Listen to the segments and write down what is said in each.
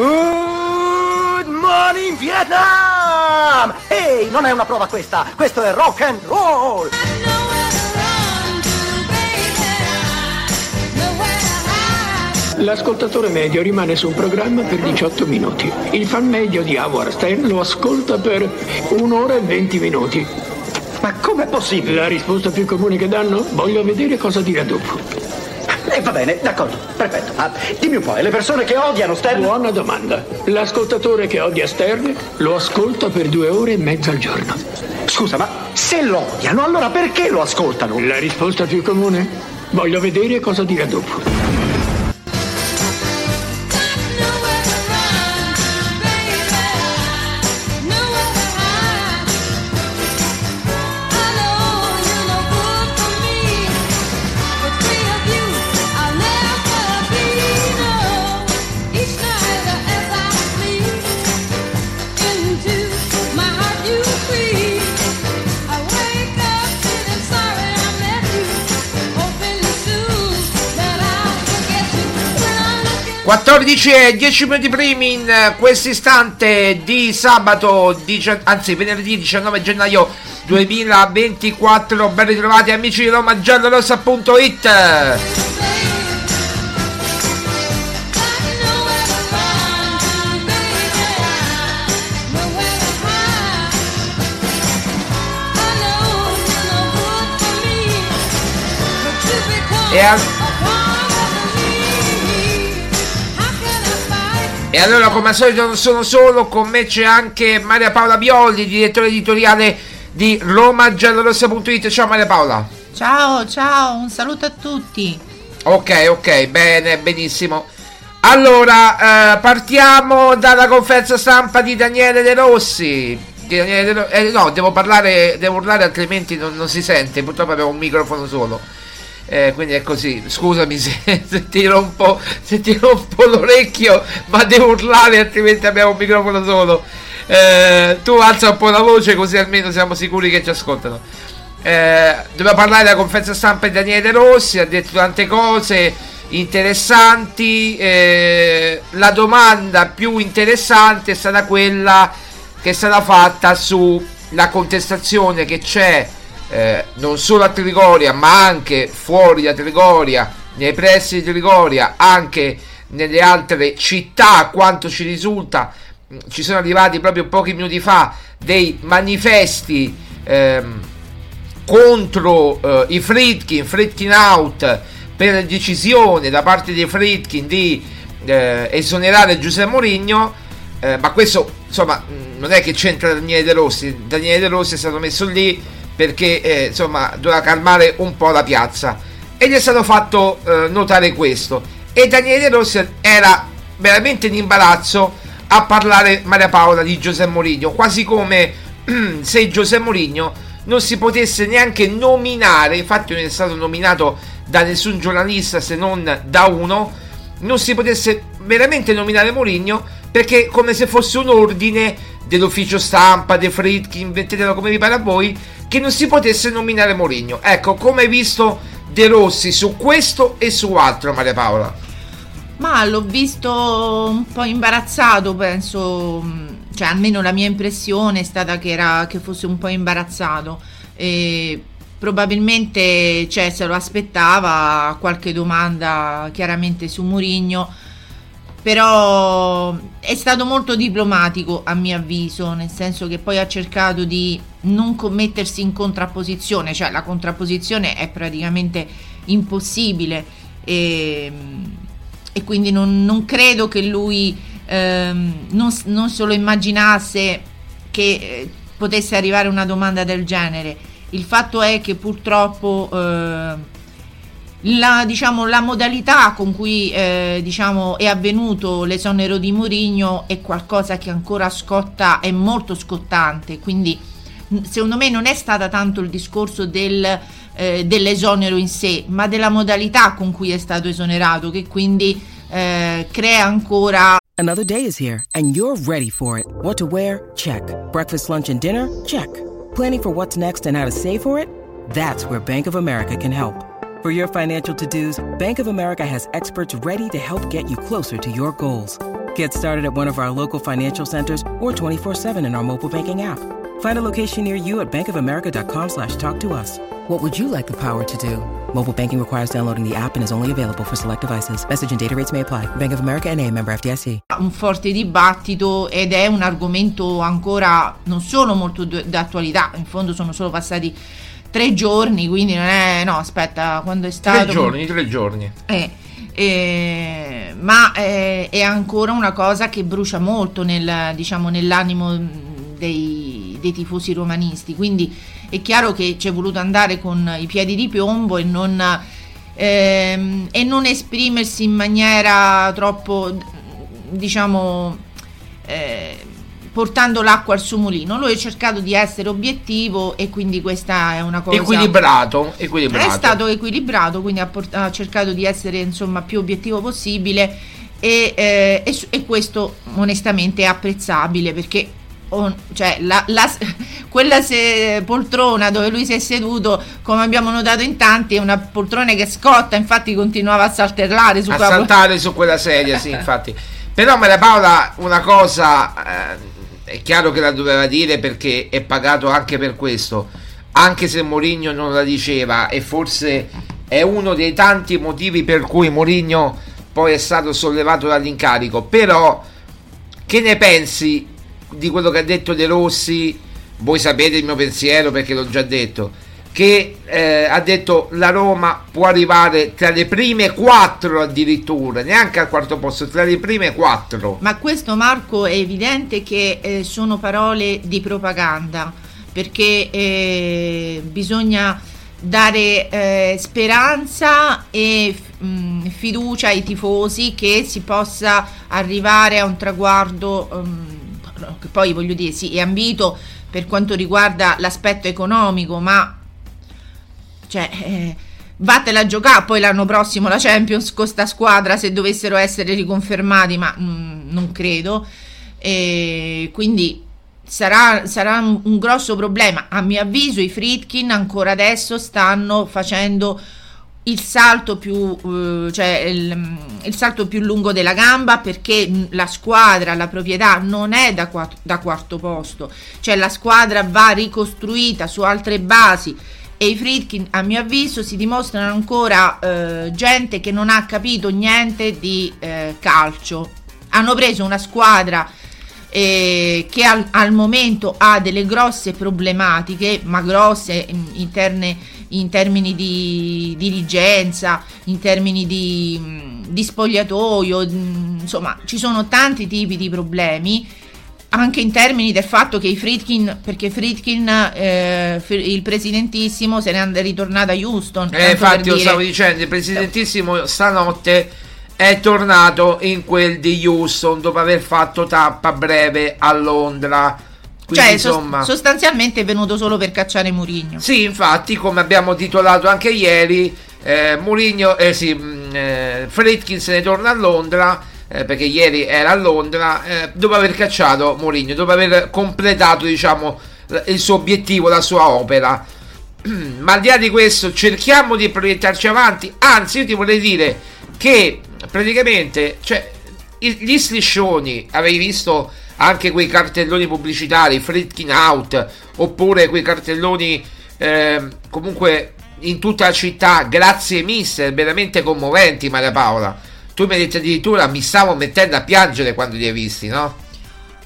Good morning Vietnam! Ehi, non è una prova questa, questo è rock and roll! L'ascoltatore medio rimane su un programma per 18 minuti. Il fan medio di Howard Stern lo ascolta per un'ora e 20 minuti. Ma com'è possibile? La risposta più comune che danno? Voglio vedere cosa dirà dopo. Eh, va bene, d'accordo, perfetto. Ah, dimmi un po', e le persone che odiano Stern? Buona domanda. L'ascoltatore che odia Stern lo ascolta per due ore e mezza al giorno. Scusa, ma se lo odiano, allora perché lo ascoltano? La risposta più comune? Voglio vedere cosa dirà dopo. 14 e 10 minuti primi in questo istante di sabato, anzi venerdì 19 gennaio 2024. Ben ritrovati amici di romagiallorossa.it. E al- E allora come al solito non sono solo, con me c'è anche Maria Paola Biolli, direttore editoriale di romagiallorossa.it. Ciao Maria Paola. Ciao, ciao, un saluto a tutti. Ok, ok, bene, benissimo. Allora, eh, partiamo dalla conferenza stampa di Daniele De Rossi. Di Daniele De Ro- eh, no, devo parlare, devo urlare altrimenti non, non si sente, purtroppo abbiamo un microfono solo. Eh, quindi è così, scusami se, se ti rompo, se ti rompo l'orecchio, ma devo urlare altrimenti abbiamo un microfono solo. Eh, tu alza un po' la voce così almeno siamo sicuri che ci ascoltano. Eh, doveva parlare della conferenza stampa di Daniele Rossi, ha detto tante cose interessanti. eh, la domanda più interessante è stata quella che è stata fatta sulla contestazione che c'è eh, non solo a Trigoria, ma anche fuori da Trigoria, nei pressi di Trigoria, anche nelle altre città, a quanto ci risulta, mh, ci sono arrivati proprio pochi minuti fa dei manifesti ehm, contro eh, i Fritkin, Fritkin out, per decisione da parte dei Fritkin di eh, esonerare Giuseppe Mourinho. Eh, ma questo insomma mh, non è che c'entra Daniele De Rossi. Daniele De Rossi è stato messo lì perché eh, insomma doveva calmare un po' la piazza e gli è stato fatto eh, notare questo. E Daniele De Rossi era veramente in imbarazzo a parlare Maria Paola di Giuseppe Mourinho, quasi come se Giuseppe Mourinho non si potesse neanche nominare, infatti non è stato nominato da nessun giornalista se non da uno, non si potesse veramente nominare Mourinho perché come se fosse un ordine dell'ufficio stampa, dei Fritkin, inventetelo come vi pare a voi, che non si potesse nominare Mourinho. Ecco, come hai visto De Rossi su questo e su altro, Maria Paola? Ma l'ho visto un po' imbarazzato, penso, mh, cioè almeno la mia impressione è stata che, era, che fosse un po' imbarazzato. E probabilmente cioè, se lo aspettava qualche domanda chiaramente su Mourinho, però è stato molto diplomatico a mio avviso, nel senso che poi ha cercato di non mettersi in contrapposizione, cioè la contrapposizione è praticamente impossibile. E, e quindi non, non credo che lui ehm, non, non lo immaginasse che eh, potesse arrivare una domanda del genere. Il fatto è che purtroppo eh, la, diciamo, la, modalità con cui eh, diciamo, è avvenuto l'esonero di Mourinho è qualcosa che ancora scotta, è molto scottante, quindi secondo me non è stata tanto il discorso del, eh, dell'esonero in sé, ma della modalità con cui è stato esonerato, che quindi eh, crea ancora Another day is here and you're ready for it. What to wear? Check. Breakfast, lunch, and dinner? Check. Planning for what's next and how to save for it? That's where Bank of America can help. For your financial to-dos, Bank of America has experts ready to help get you closer to your goals. Get started at one of our local financial centers or 24-7 in our mobile banking app. Find a location near you at bankofamerica.com slash talk to us. What would you like the power to do? Mobile banking requires downloading the app and is only available for select devices. Message and data rates may apply. Bank of America NA, member FDIC. Un forte dibattito ed è un argomento ancora non solo molto d'attualità, in fondo sono solo passati tre giorni, quindi non è... no, aspetta, quando è stato... Tre giorni, tre giorni. Eh, eh, ma è, è, ancora una cosa che brucia molto nel, diciamo, nell'animo dei, dei tifosi romanisti, quindi è chiaro che ci è voluto andare con i piedi di piombo e non, ehm, e non esprimersi in maniera troppo, diciamo, eh, portando l'acqua al suo mulino. Lui ha cercato di essere obiettivo e quindi questa è una cosa... Equilibrato, equilibrato. È stato equilibrato, quindi ha, port- ha cercato di essere insomma più obiettivo possibile e, eh, e, e questo onestamente è apprezzabile perché on, cioè la, la, quella se, poltrona dove lui si è seduto, come abbiamo notato in tanti, è una poltrona che scotta, infatti continuava a saltellare su, a quella, saltare su quella sedia, sì, infatti. Però Maria Paola una cosa eh, è chiaro che la doveva dire perché è pagato anche per questo, anche se Mourinho non la diceva e forse è uno dei tanti motivi per cui Mourinho poi è stato sollevato dall'incarico, però che ne pensi di quello che ha detto De Rossi, voi sapete il mio pensiero perché l'ho già detto, che eh, ha detto la Roma può arrivare tra le prime quattro addirittura, neanche al quarto posto, tra le prime quattro. Ma questo Marco è evidente che eh, sono parole di propaganda, perché eh, bisogna dare eh, speranza e mh, mm, fiducia ai tifosi che si possa arrivare a un traguardo... Um, che poi voglio dire sì, è ambito per quanto riguarda l'aspetto economico, ma cioè, eh, vattela a giocare poi l'anno prossimo la Champions con sta squadra se dovessero essere riconfermati, ma mm, non credo. E quindi sarà, sarà un, un grosso problema. A mio avviso, i Fritkin ancora adesso stanno facendo il salto più eh, cioè il, il, salto più lungo della gamba perché la squadra la proprietà non è da, quattro, da quarto posto cioè la squadra va ricostruita su altre basi e i Fritkin a mio avviso si dimostrano ancora eh, gente che non ha capito niente di eh, calcio. Hanno preso una squadra eh, che al, al, momento ha delle grosse problematiche ma grosse interne in termini di dirigenza, in termini di, di spogliatoio, insomma ci sono tanti tipi di problemi anche in termini del fatto che i Fritkin, perché Fritkin, eh, il presidentissimo, se ne è ritornato a Houston. Eh, infatti, lo stavo dicendo, il presidentissimo stanotte è tornato in quel di Houston dopo aver fatto tappa breve a Londra quindi, cioè, insomma, sostanzialmente è venuto solo per cacciare Murigno. Sì, infatti, come abbiamo titolato anche ieri, eh, Murigno, eh, sì, mm, eh, Fredkin se ne torna a Londra. Eh, perché ieri era a Londra eh, dopo aver cacciato Mourinho, dopo aver completato diciamo il suo obiettivo, la sua opera. Ma al di là di questo, cerchiamo di proiettarci avanti. Anzi, io ti vorrei dire che praticamente, cioè, gli striscioni, avevi visto anche quei cartelloni pubblicitari, Fritkin out, oppure quei cartelloni eh, comunque in tutta la città, grazie mister, veramente commoventi Maria Paola. Tu mi hai detto addirittura mi stavo mettendo a piangere quando li hai visti, no?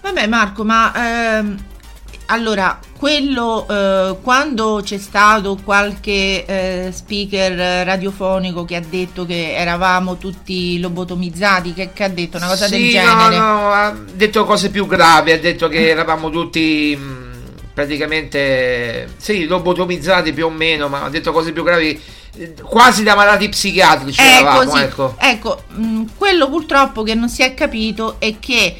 Vabbè Marco, ma ehm, allora, quello eh, quando c'è stato qualche eh, speaker radiofonico che ha detto che eravamo tutti lobotomizzati, che, che ha detto una cosa Sì, del genere. No, no, ha detto cose più gravi, ha detto che eravamo tutti mh, praticamente sì, lobotomizzati più o meno, ma ha detto cose più gravi, quasi da malati psichiatrici eravamo, ecco. Ecco, mh, quello purtroppo che non si è capito è che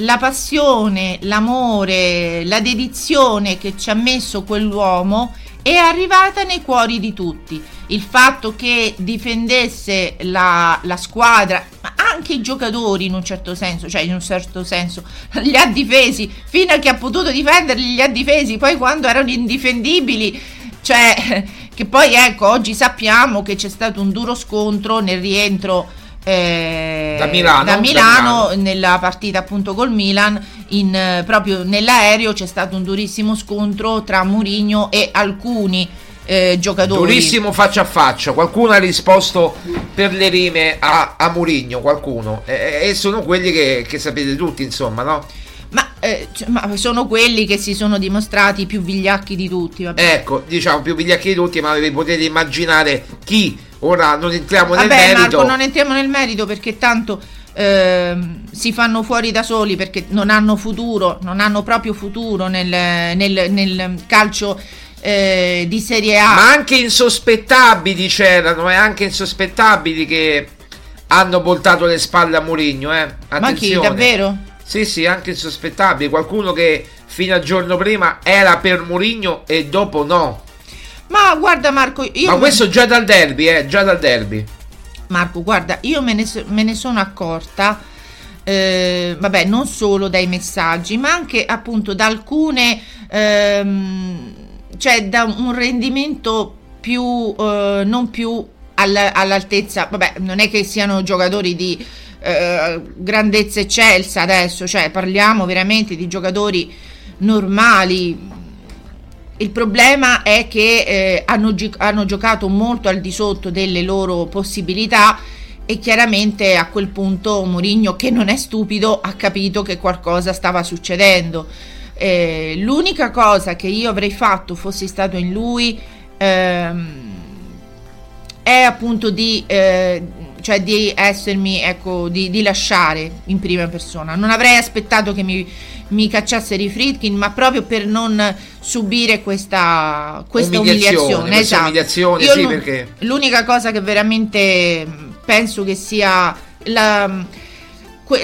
la passione, l'amore, la dedizione che ci ha messo quell'uomo è arrivata nei cuori di tutti. Il fatto che difendesse la, la squadra, ma anche i giocatori in un certo senso, cioè in un certo senso, li ha difesi fino a che ha potuto difenderli, li ha difesi, poi quando erano indifendibili, cioè che poi ecco, oggi sappiamo che c'è stato un duro scontro nel rientro eh, Da Milano, da da Milano, Milano. nella partita appunto col Milan in, eh, proprio nell'aereo c'è stato un durissimo scontro tra Mourinho e alcuni eh, giocatori Durissimo faccia a faccia, qualcuno ha risposto per le rime a, a Murigno, qualcuno, e, e sono quelli che, che sapete tutti, insomma, no? Ma, eh, cioè, ma sono quelli che si sono dimostrati più vigliacchi di tutti vabbè. Ecco, diciamo più vigliacchi di tutti, ma vi potete immaginare chi. Ora non entriamo nel Vabbè merito. Marco non entriamo nel merito perché tanto ehm, si fanno fuori da soli perché non hanno futuro, non hanno proprio futuro nel, nel- nel calcio eh, di Serie A. Ma anche insospettabili c'erano, e anche insospettabili che hanno voltato le spalle a Mourinho, eh. Ma chi, davvero? Sì, sì, anche insospettabili. Qualcuno che fino al giorno prima era per Mourinho e dopo no. Ma guarda Marco, io Ma questo già dal derby, eh, già dal derby. Marco, guarda, io me ne, so- me ne sono accorta, eh, vabbè, non solo dai messaggi, ma anche appunto da alcune, ehm, cioè da un rendimento più, eh, non più alla- all'altezza, vabbè, non è che siano giocatori di eh, grandezza eccelsa adesso, cioè parliamo veramente di giocatori normali, il problema è che eh, hanno, gi- hanno giocato molto al di sotto delle loro possibilità e chiaramente a quel punto Mourinho, che non è stupido, ha capito che qualcosa stava succedendo. Eh, l'unica cosa che io avrei fatto fossi stato in lui ehm, è appunto di, eh, cioè di essermi, ecco, di, di lasciare in prima persona. Non avrei aspettato che mi, mi cacciassero i Fritkin, ma proprio per non subire questa, questa Umiliazione, umiliazione. questa esatto. umiliazione, sì, l'u- perché- L'unica cosa che veramente penso che sia la,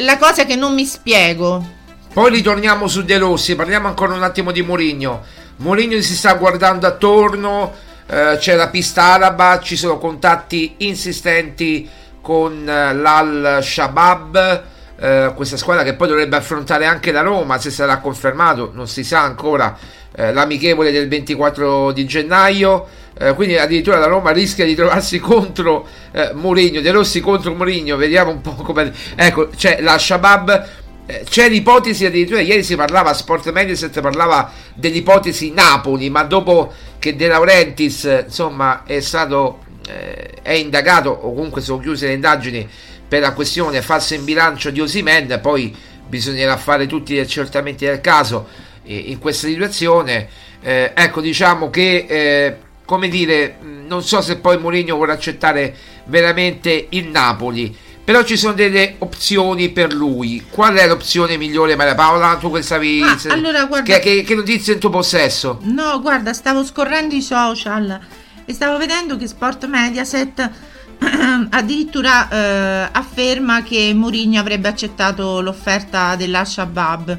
la cosa che non mi spiego. Poi ritorniamo su De Rossi, parliamo ancora un attimo di Mourinho. Mourinho si sta guardando attorno, eh, c'è la pista araba, ci sono contatti insistenti con eh, l'Al-Shabaab, eh, questa squadra che poi dovrebbe affrontare anche la Roma, se sarà confermato, non si sa ancora, eh, l'amichevole del 24 di gennaio. Eh, quindi addirittura la Roma rischia di trovarsi contro eh, Mourinho, De Rossi contro Mourinho, vediamo un po' come... Ecco, c'è la Shabab, eh, c'è l'ipotesi addirittura, ieri si parlava, Sport Mediaset parlava dell'ipotesi Napoli, ma dopo che De Laurentiis eh, insomma è stato, eh, è indagato, o comunque sono chiuse le indagini per la questione falso in bilancio di Osimen, poi bisognerà fare tutti gli accertamenti del caso eh, in questa situazione. Eh, ecco, diciamo che, eh, come dire, non so se poi Mourinho vorrà accettare veramente il Napoli, però ci sono delle opzioni per lui. Qual è l'opzione migliore, Maria Paola? Tu che stavi... Ah, allora, guarda- che, che, che notizie in tuo possesso? No, guarda, stavo scorrendo i social e stavo vedendo che Sport Mediaset addirittura eh, afferma che Mourinho avrebbe accettato l'offerta della Shabab.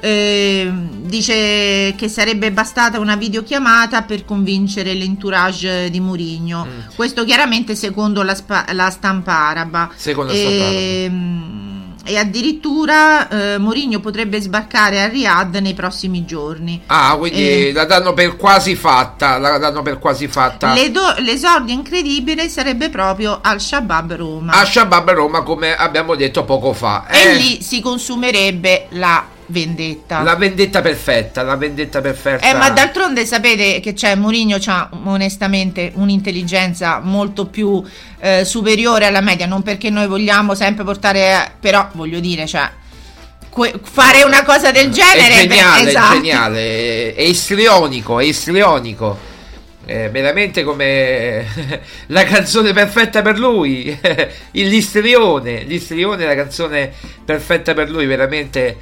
Eh, dice che sarebbe bastata una videochiamata per convincere l'entourage di Mourinho. Questo chiaramente secondo la, spa- la stampa araba. Secondo la stampa araba. E addirittura eh, Mourinho potrebbe sbarcare a Riyadh nei prossimi giorni. Ah, quindi Eh. la danno per quasi fatta, la danno per quasi fatta. L'edo- l'esordio incredibile sarebbe proprio al Shabab Roma. A Shabab Roma, come abbiamo detto poco fa. e Eh, lì si consumerebbe la vendetta. La vendetta perfetta, la vendetta perfetta. Eh, ma d'altronde sapete che c'è Mourinho ha onestamente un'intelligenza molto più eh, superiore alla media, non perché noi vogliamo sempre portare, però voglio dire, cioè que- fare una cosa del genere è geniale, beh, esatto. è geniale, è istrionico, è istrionico. È veramente come la canzone perfetta per lui, l'istrione, l'istrione è la canzone perfetta per lui, veramente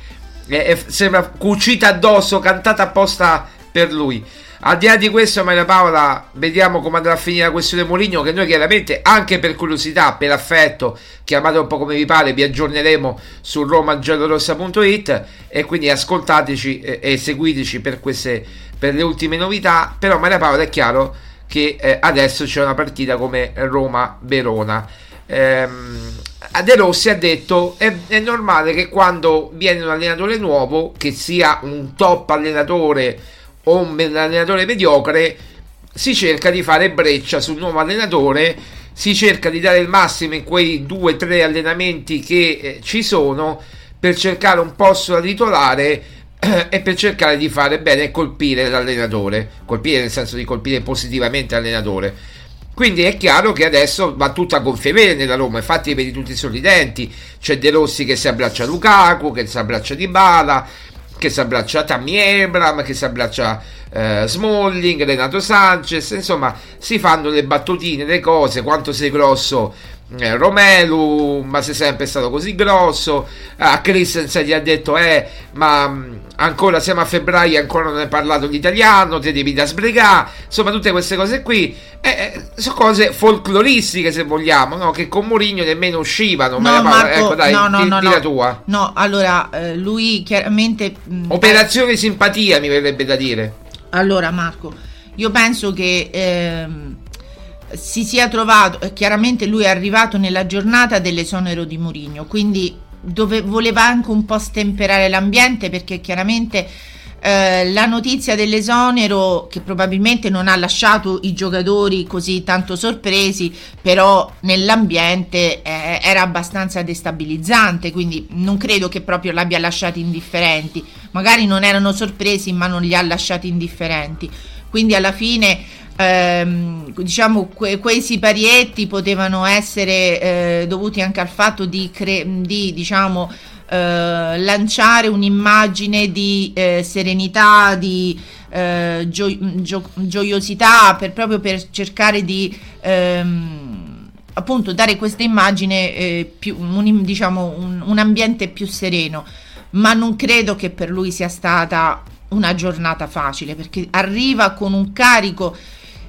è- è- sembra cucita addosso, cantata apposta per lui. Al di là di questo, Maria Paola, vediamo come andrà a finire la questione Moligno. Che noi chiaramente, anche per curiosità, per affetto, chiamate un po' come vi pare, vi aggiorneremo su romagiallorossa.it e quindi ascoltateci e, e seguiteci per, queste, per le ultime novità. Però, Maria Paola, è chiaro che eh, adesso c'è una partita come Roma-Verona. Ehm, De Rossi ha detto è, è normale che quando viene un allenatore nuovo, che sia un top allenatore o un allenatore mediocre, si cerca di fare breccia sul nuovo allenatore, si cerca di dare il massimo in quei due o tre allenamenti che eh, ci sono per cercare un posto da titolare e per cercare di fare bene e colpire l'allenatore, colpire nel senso di colpire positivamente l'allenatore. Quindi è chiaro che adesso va tutta a gonfie vele nella Roma, infatti vedi tutti sorridenti, c'è De Rossi che si abbraccia Lukaku, che si abbraccia Di Bala, che si abbraccia Tammy Abram, che si abbraccia eh, Smalling, Renato Sanchez, insomma si fanno le battutine, le cose, quanto sei grosso eh, Romelu, ma sei sempre stato così grosso, a Christensen gli ha detto eh ma mh, ancora siamo a febbraio ancora non hai parlato l'italiano, ti devi da sbrigare, insomma tutte queste cose qui eh, eh, sono cose folcloristiche se vogliamo, no? che con Mourinho nemmeno uscivano, ma No, Marco, ecco dai, no, no, di, no, di no. la tua. No, allora eh, lui chiaramente mh, Operazione simpatia mi verrebbe da dire. Allora Marco, io penso che ehm, si sia trovato, eh, chiaramente lui è arrivato nella giornata dell'esonero di Mourinho, quindi dove voleva anche un po' stemperare l'ambiente perché chiaramente eh, la notizia dell'esonero che probabilmente non ha lasciato i giocatori così tanto sorpresi, però nell'ambiente eh, era abbastanza destabilizzante, quindi non credo che proprio l'abbia lasciati indifferenti, magari non erano sorpresi ma non li ha lasciati indifferenti. Quindi alla fine ehm, diciamo que- quei siparietti potevano essere eh, dovuti anche al fatto di, cre- di diciamo eh, lanciare un'immagine di eh, serenità, di eh, gio- gio- gioiosità per, proprio per cercare di ehm, appunto dare questa immagine eh, più un, diciamo un, un ambiente più sereno. Ma non credo che per lui sia stata una giornata facile perché arriva con un carico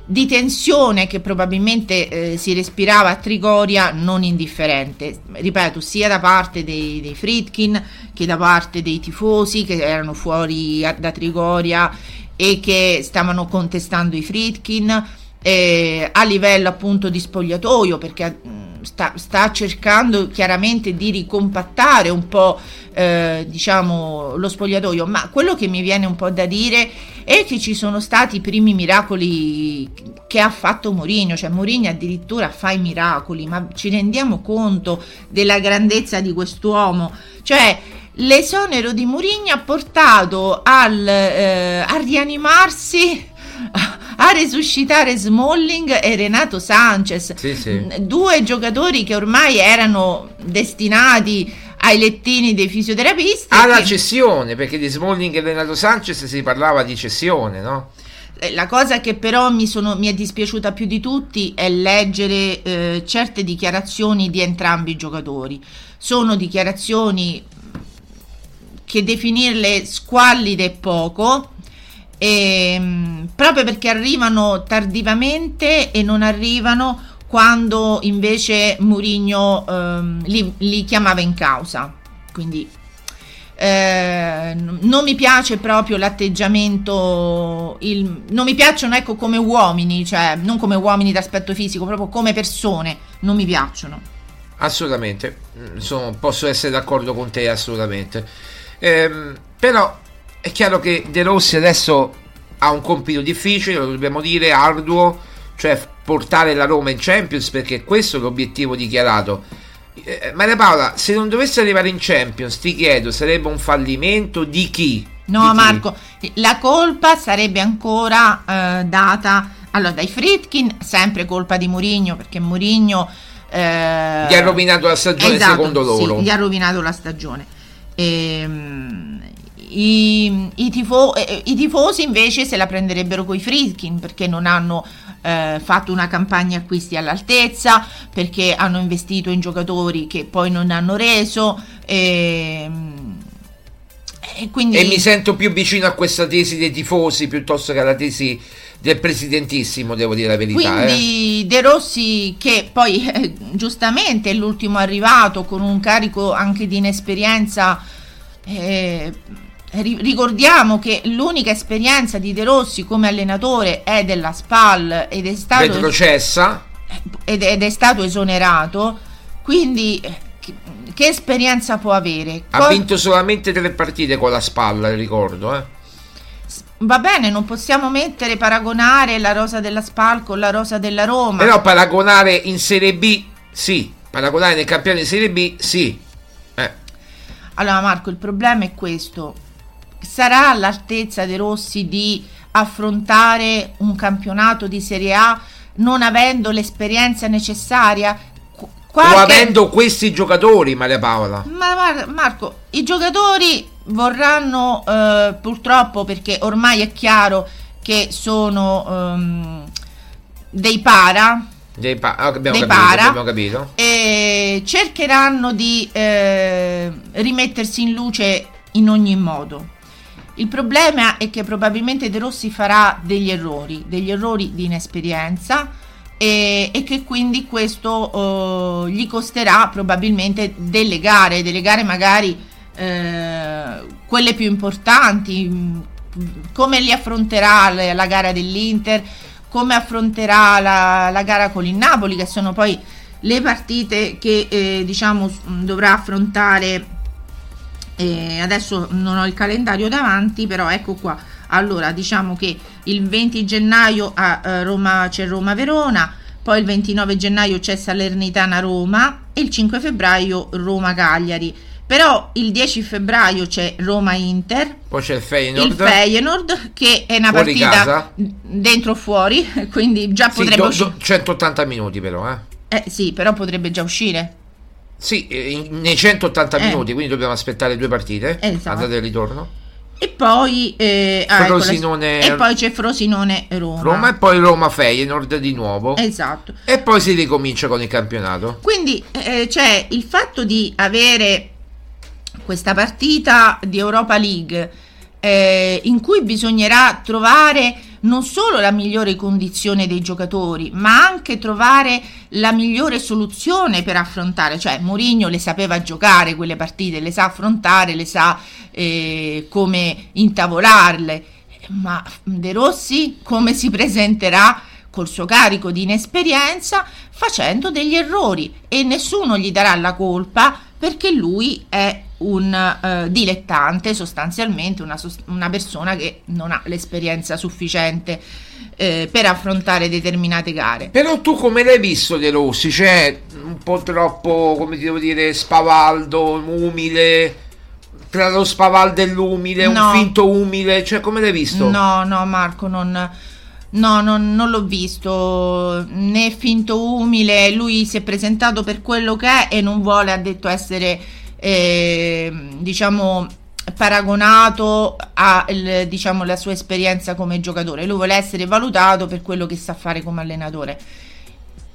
di tensione che probabilmente eh, si respirava a Trigoria non indifferente, ripeto, sia da parte dei, dei Fritkin che da parte dei tifosi che erano fuori da Trigoria e che stavano contestando i Fritkin eh, a livello appunto di spogliatoio perché mh, sta, sta cercando chiaramente di ricompattare un po' eh, diciamo lo spogliatoio. Ma quello che mi viene un po' da dire è che ci sono stati i primi miracoli che ha fatto Mourinho. Cioè Mourinho addirittura fa i miracoli ma ci rendiamo conto della grandezza di quest'uomo? Cioè l'esonero di Mourinho ha portato al, eh, a rianimarsi a resuscitare Smalling e Renato Sanchez, Sì, sì. due giocatori che ormai erano destinati ai lettini dei fisioterapisti. Alla che- cessione, perché di Smalling e Renato Sanchez si parlava di cessione, no? Eh, La cosa che però mi, sono- mi è dispiaciuta più di tutti è leggere eh, certe dichiarazioni di entrambi i giocatori. Sono dichiarazioni che definirle squallide è poco, ehm, proprio perché arrivano tardivamente e non arrivano quando invece Mourinho ehm, li, li chiamava in causa. Quindi eh, non mi piace proprio l'atteggiamento, il- non mi piacciono ecco come uomini, cioè non come uomini d'aspetto fisico, proprio come persone, non mi piacciono. Assolutamente, sono- posso essere d'accordo con te assolutamente. Ehm, però è chiaro che De Rossi adesso ha un compito difficile, lo dobbiamo dire, arduo, cioè portare la Roma in Champions perché questo è l'obiettivo dichiarato. Eh, Maria Paola, se non dovesse arrivare in Champions, ti chiedo, sarebbe un fallimento di chi? No, Di chi? Marco, la colpa sarebbe ancora eh, data allora, dai Fritkin, sempre colpa di Mourinho, perché Mourinho eh, Gli ha rovinato la stagione esatto, secondo loro. Sì, gli ha rovinato la stagione. Ehm, i, i, tifo- eh, I tifosi invece se la prenderebbero coi Friskin perché non hanno eh, fatto una campagna acquisti all'altezza, perché hanno investito in giocatori che poi non hanno reso. Ehm, e, quindi... e mi sento più vicino a questa tesi dei tifosi piuttosto che alla tesi del presidentissimo, devo dire la verità. Quindi eh. De Rossi, che poi eh, giustamente è l'ultimo arrivato con un carico anche di inesperienza. Eh, ricordiamo che l'unica esperienza di De Rossi come allenatore è della SPAL ed è stato retrocessa ed, ed è stato esonerato quindi eh, che, che, esperienza può avere? Ha Co- vinto solamente tre partite con la SPAL ricordo eh. va bene non possiamo mettere paragonare la rosa della SPAL con la rosa della Roma. Però paragonare in Serie B sì. Paragonare nel campione di Serie B sì. Eh. allora Marco il problema è questo sarà all'altezza dei Rossi di affrontare un campionato di Serie A non avendo l'esperienza necessaria? Qualche... O avendo questi giocatori, Maria Paola? Ma Marco, i giocatori vorranno eh, purtroppo perché ormai è chiaro che sono um, dei para. Dei, pa- ah, abbiamo, dei capito, para, abbiamo capito. E cercheranno di eh, rimettersi in luce in ogni modo. Il problema è che probabilmente De Rossi farà degli errori, degli errori di inesperienza e, e che quindi questo uh, gli costerà probabilmente delle gare, delle gare magari uh, quelle più importanti, come li affronterà la, la gara dell'Inter, come affronterà la, la, gara con il Napoli, che sono poi le partite che eh, diciamo dovrà affrontare e adesso non ho il calendario davanti, però ecco qua. Allora, diciamo che il 20 gennaio a eh, Roma c'è Roma-Verona, poi il 29 gennaio c'è Salernitana-Roma e il 5 febbraio Roma-Cagliari. Però il 10 febbraio c'è Roma-Inter, poi c'è il Feyenoord, il Feyenoord che è una fuori partita casa. dentro o fuori, quindi già sì, potrebbe... Do, do, 180 minuti però, eh. Eh sì, però potrebbe già uscire. Sì, in, nei 180 eh. minuti, quindi dobbiamo aspettare due partite, esatto. andata e ritorno. E poi, eh, ah, Frosinone, ecco, e poi c'è Frosinone Roma. Roma e poi Roma Feyenoord di nuovo. Esatto. E poi si ricomincia con il campionato. Quindi eh, c'è il fatto di avere questa partita di Europa League eh, in cui bisognerà trovare non solo la migliore condizione dei giocatori, ma anche trovare la migliore soluzione per affrontare. Cioè, Mourinho le sapeva giocare quelle partite, le sa affrontare, le sa eh, come intavolarle. Ma De Rossi come si presenterà col suo carico di inesperienza facendo degli errori e nessuno gli darà la colpa perché lui è un uh, dilettante, sostanzialmente una, una, persona che non ha l'esperienza sufficiente eh, per affrontare determinate gare. Però tu come l'hai visto De Rossi? Cioè, un po' troppo, come ti devo dire, spavaldo, umile, tra lo spavaldo e l'umile, no. un finto umile, cioè come l'hai visto? No, no Marco, non... No, non, non, l'ho visto né finto umile, lui si è presentato per quello che è e non vuole, ha detto, essere eh, diciamo paragonato alla diciamo, sua esperienza come giocatore. Lui vuole essere valutato per quello che sa fare come allenatore.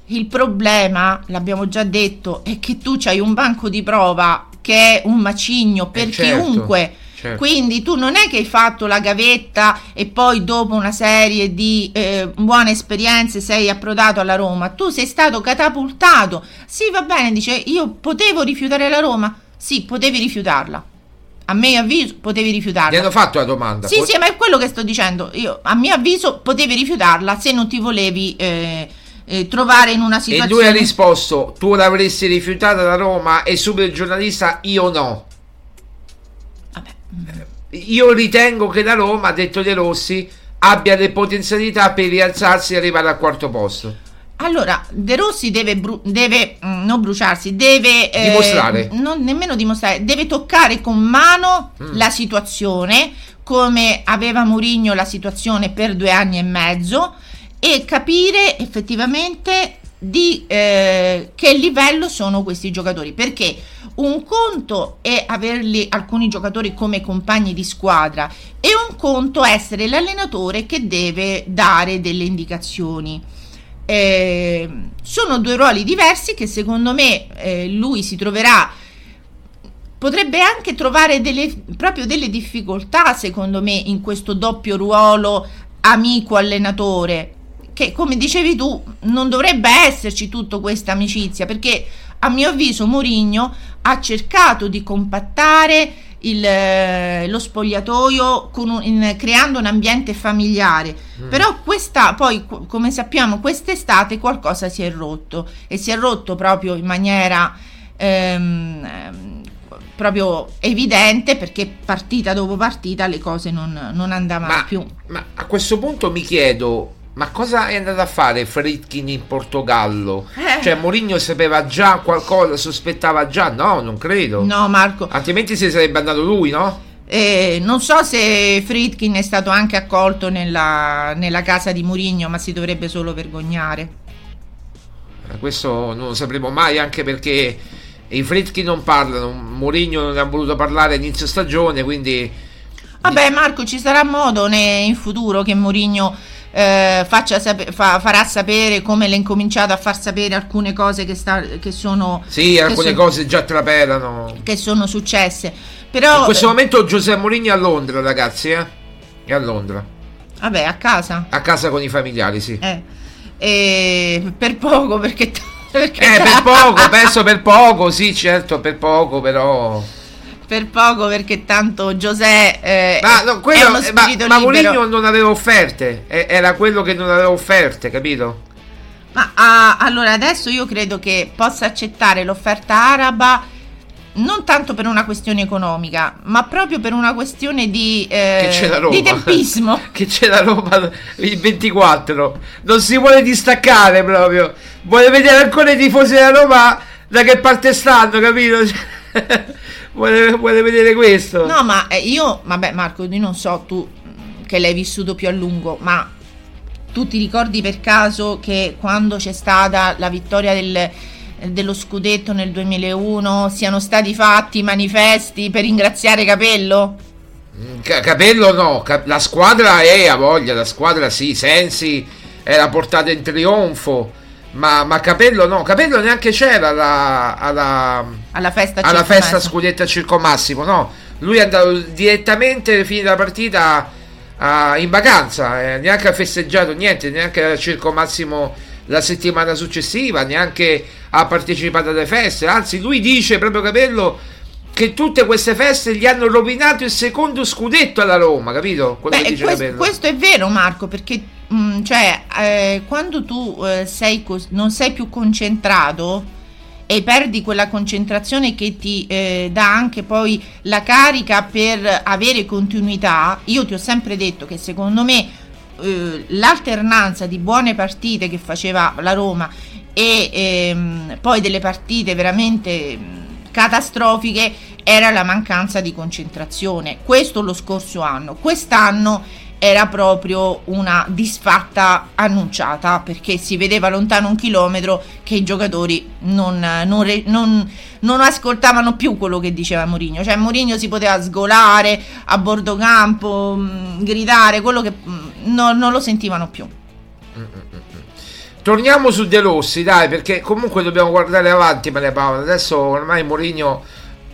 Il problema l'abbiamo già detto è che tu hai un banco di prova che è un macigno per eh certo, chiunque. certo. quindi tu non è che hai fatto la gavetta e poi dopo una serie di eh, buone esperienze sei approdato alla Roma. Tu sei stato catapultato. Sì va bene dice io potevo rifiutare la Roma sì, potevi rifiutarla. A mio avviso potevi rifiutarla. Ti hanno fatto la domanda. Sì, Pot- sì, ma è quello che sto dicendo. Io, a mio avviso potevi rifiutarla se non ti volevi eh, eh, trovare in una situazione... E lui ha risposto, tu l'avresti rifiutata da Roma e subito il giornalista, io no. Vabbè. Eh, io ritengo che la Roma, ha detto De Rossi, abbia le potenzialità per rialzarsi e arrivare al quarto posto. Allora, De Rossi deve, bru- deve mm, non bruciarsi, deve eh, dimostrare, non nemmeno dimostrare, deve toccare con mano mm. la situazione, come aveva Mourinho la situazione per due anni e mezzo, e capire effettivamente di eh, che livello sono questi giocatori. Perché un conto è averli alcuni giocatori come compagni di squadra e un conto essere l'allenatore che deve dare delle indicazioni eh, sono due ruoli diversi che secondo me eh, lui si troverà potrebbe anche trovare delle, proprio delle difficoltà secondo me in questo doppio ruolo amico allenatore che come dicevi tu non dovrebbe esserci tutta questa amicizia perché a mio avviso Mourinho ha cercato di compattare il, eh, lo spogliatoio un, in, creando un ambiente familiare. Mm. però questa poi come sappiamo quest'estate qualcosa si è rotto. E si è rotto proprio in maniera ehm, ehm proprio evidente perché partita dopo partita le cose non, non andavano ma, più. ma a questo punto mi chiedo ma cosa è andato a fare Fritkin in Portogallo? Eh. Cioè Mourinho sapeva già qualcosa, sospettava già? No, non credo. No, Marco. Altrimenti si sarebbe andato lui, no? Eh, non so se Fritkin è stato anche accolto nella, nella casa di Mourinho, ma si dovrebbe solo vergognare. Eh, questo non lo sapremo mai, anche perché i Fritkin non parlano. Mourinho non ha voluto parlare inizio stagione, quindi. Vabbè, Marco, ci sarà modo in futuro che Mourinho eh, sape- fa- farà sapere come l'ha incominciato a far sapere alcune cose che, sta- che sono sì alcune sono, cose già trapelano che sono successe però in questo momento Giuseppe Moligni è a Londra ragazzi eh? è a Londra vabbè a casa a casa con i familiari sì eh. E per poco perché, perché... eh per poco penso per poco sì certo per poco però per poco perché tanto Giuseppe eh, ma, no, quello, ma, ma Mourinho non aveva offerte era quello che non aveva offerte capito ma ah, allora adesso io credo che possa accettare l'offerta araba non tanto per una questione economica, ma proprio per una questione di, eh, di tempismo. che c'è la Roma il 24. Non si vuole distaccare proprio. Vuole vedere ancora i tifosi della Roma da che parte stanno, capito? vuole, vuole vedere questo. No, ma eh, io, vabbè, Marco, io non so tu mm, che l'hai vissuto più a lungo, ma tu ti ricordi per caso che quando c'è stata la vittoria del, dello scudetto nel 2001 siano stati fatti manifesti per ringraziare Capello? Mm, Capello no, la squadra è a voglia, la squadra sì, Sensi era portata in trionfo ma, ma, Capello no, Capello neanche c'era alla, alla, alla festa, alla festa scudetta Circo Massimo, no. Lui è andato direttamente finita la partita a, in vacanza, eh, neanche ha festeggiato niente, neanche al Circo Massimo la settimana successiva, neanche ha partecipato alle feste. Anzi, lui dice proprio Capello che tutte queste feste gli hanno rovinato il secondo scudetto alla Roma, capito? Beh, questo, questo, è vero, Marco, perché mm, cioè, eh, quando tu eh, sei cos- non sei più concentrato e perdi quella concentrazione che ti eh, dà anche poi la carica per avere continuità, io ti ho sempre detto che secondo me eh, l'alternanza di buone partite che faceva la Roma e ehm, poi delle partite veramente catastrofiche era la mancanza di concentrazione. Questo lo scorso anno. Quest'anno era proprio una disfatta annunciata perché si vedeva lontano un chilometro che i giocatori non, non, non, non ascoltavano più quello che diceva Mourinho. Cioè Mourinho si poteva sgolare a bordo campo mh, gridare quello che mh, non lo sentivano più. Torniamo su De Rossi dai perché comunque dobbiamo guardare avanti Maria Paola adesso ormai Mourinho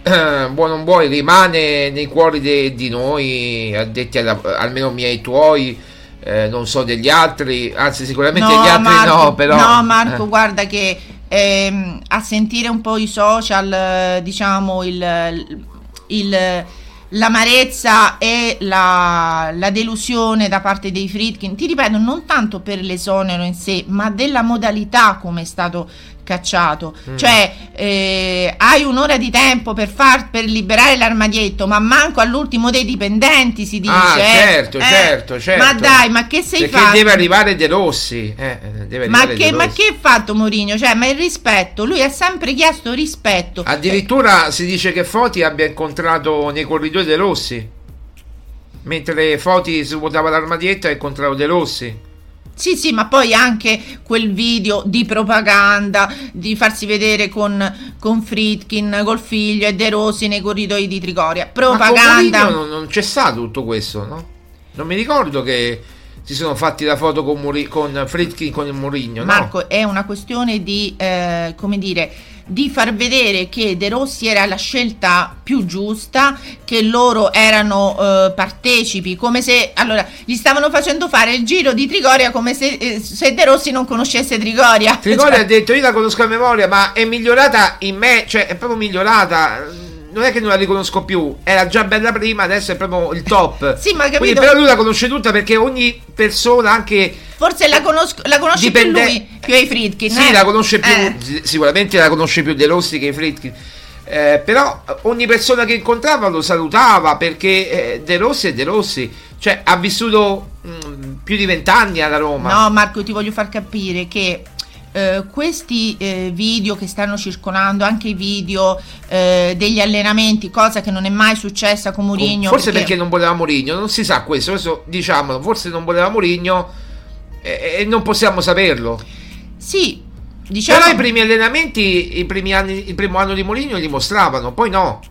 eh, buono non vuoi, rimane nei cuori de, di noi, addetti alla, almeno miei tuoi, eh, non so degli altri, anzi sicuramente no, gli altri Marco, no, però... No Marco, guarda che ehm, a sentire un po' i social, diciamo, il, il l'amarezza e la, la, delusione da parte dei Fritkin, ti ripeto, non tanto per l'esonero in sé, ma della modalità come è stato cacciato. Mm. Cioè, eh, hai un'ora di tempo per, far, per liberare l'armadietto, ma manco all'ultimo dei dipendenti si dice. Ah, certo, eh, certo, certo. Ma dai, ma che sei Perché fatto? deve arrivare De Rossi. Eh, deve ma, che, ma che ha fatto Mourinho? Cioè, ma il rispetto, lui ha sempre chiesto rispetto. Addirittura si dice che Foti abbia incontrato nei corridoi De Rossi. Mentre Foti si votava l'armadietto ha incontrato De Rossi. Sì, sì, ma poi anche quel video di propaganda, di farsi vedere con, con Fritkin, col figlio e De Rossi nei corridoi di Trigoria. Propaganda. Ma non, non c'è stato tutto questo, no? Non mi ricordo che si sono fatti la foto con, Muri- con Fritkin con il Mourinho. Marco, no? è una questione di, eh, come dire, di far vedere che De Rossi era la scelta più giusta, che loro erano eh, partecipi, come se allora gli stavano facendo fare il giro di Trigoria come se, eh, se De Rossi non conoscesse Trigoria. Trigoria Cioè, ha detto io la conosco a memoria, ma è migliorata in me, cioè è proprio migliorata. Non è che non la riconosco più, era già bella prima, adesso è proprio il top. Sì, ma capito- Quindi, però lui la conosce tutta perché ogni persona, anche Forse la, conosco, la conosce Dipende- più lui, più ai Fritkin. Sì, eh? la conosce più, Eh. si- sicuramente la conosce più De Rossi che i Fritkin. Eh, però ogni persona che incontrava lo salutava perché eh, De Rossi è De Rossi, cioè ha vissuto mm, più di vent'anni alla Roma. No, Marco, ti voglio far capire che eh, questi eh, video che stanno circolando, anche i video eh, degli allenamenti, cosa che non è mai successa con Mourinho. forse perché... non voleva Mourinho, non si sa questo, adesso diciamolo, forse non voleva Mourinho e, e non possiamo saperlo. Sì, diciamo... Però i primi allenamenti, i primi anni, il primo anno di Mourinho li mostravano, poi no.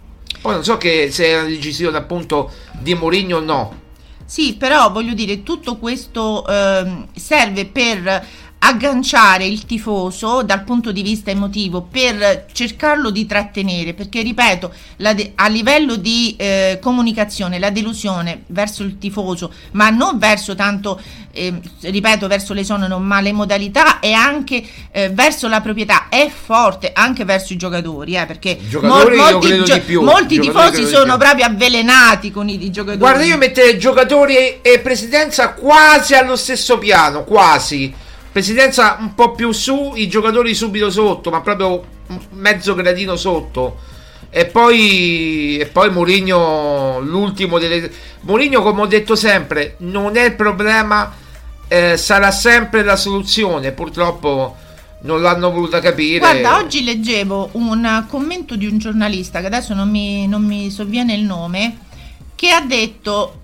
Poi non so che se era una decisione appunto di Mourinho o no. Sì, però voglio dire, tutto questo ehm, serve per agganciare il tifoso dal punto di vista emotivo per cercarlo di trattenere perché ripeto de- a livello di eh, comunicazione la delusione verso il tifoso ma non verso tanto eh, ripeto verso le zone non ma le modalità e anche eh, verso la proprietà è forte anche verso i giocatori eh, perché Giocatori io molti, di più, molti tifosi sono proprio avvelenati con i, i giocatori Guarda, io metterei giocatori e presidenza quasi allo stesso piano, quasi. Presidenza un po' più su, i giocatori subito sotto, ma proprio mezzo gradino sotto. E poi, e poi Mourinho, l'ultimo delle... Mourinho, come ho detto sempre, non è il problema, eh, sarà sempre la soluzione. Purtroppo non l'hanno voluta capire. Guarda, oggi leggevo un commento di un giornalista, che adesso non mi, non mi sovviene il nome, che ha detto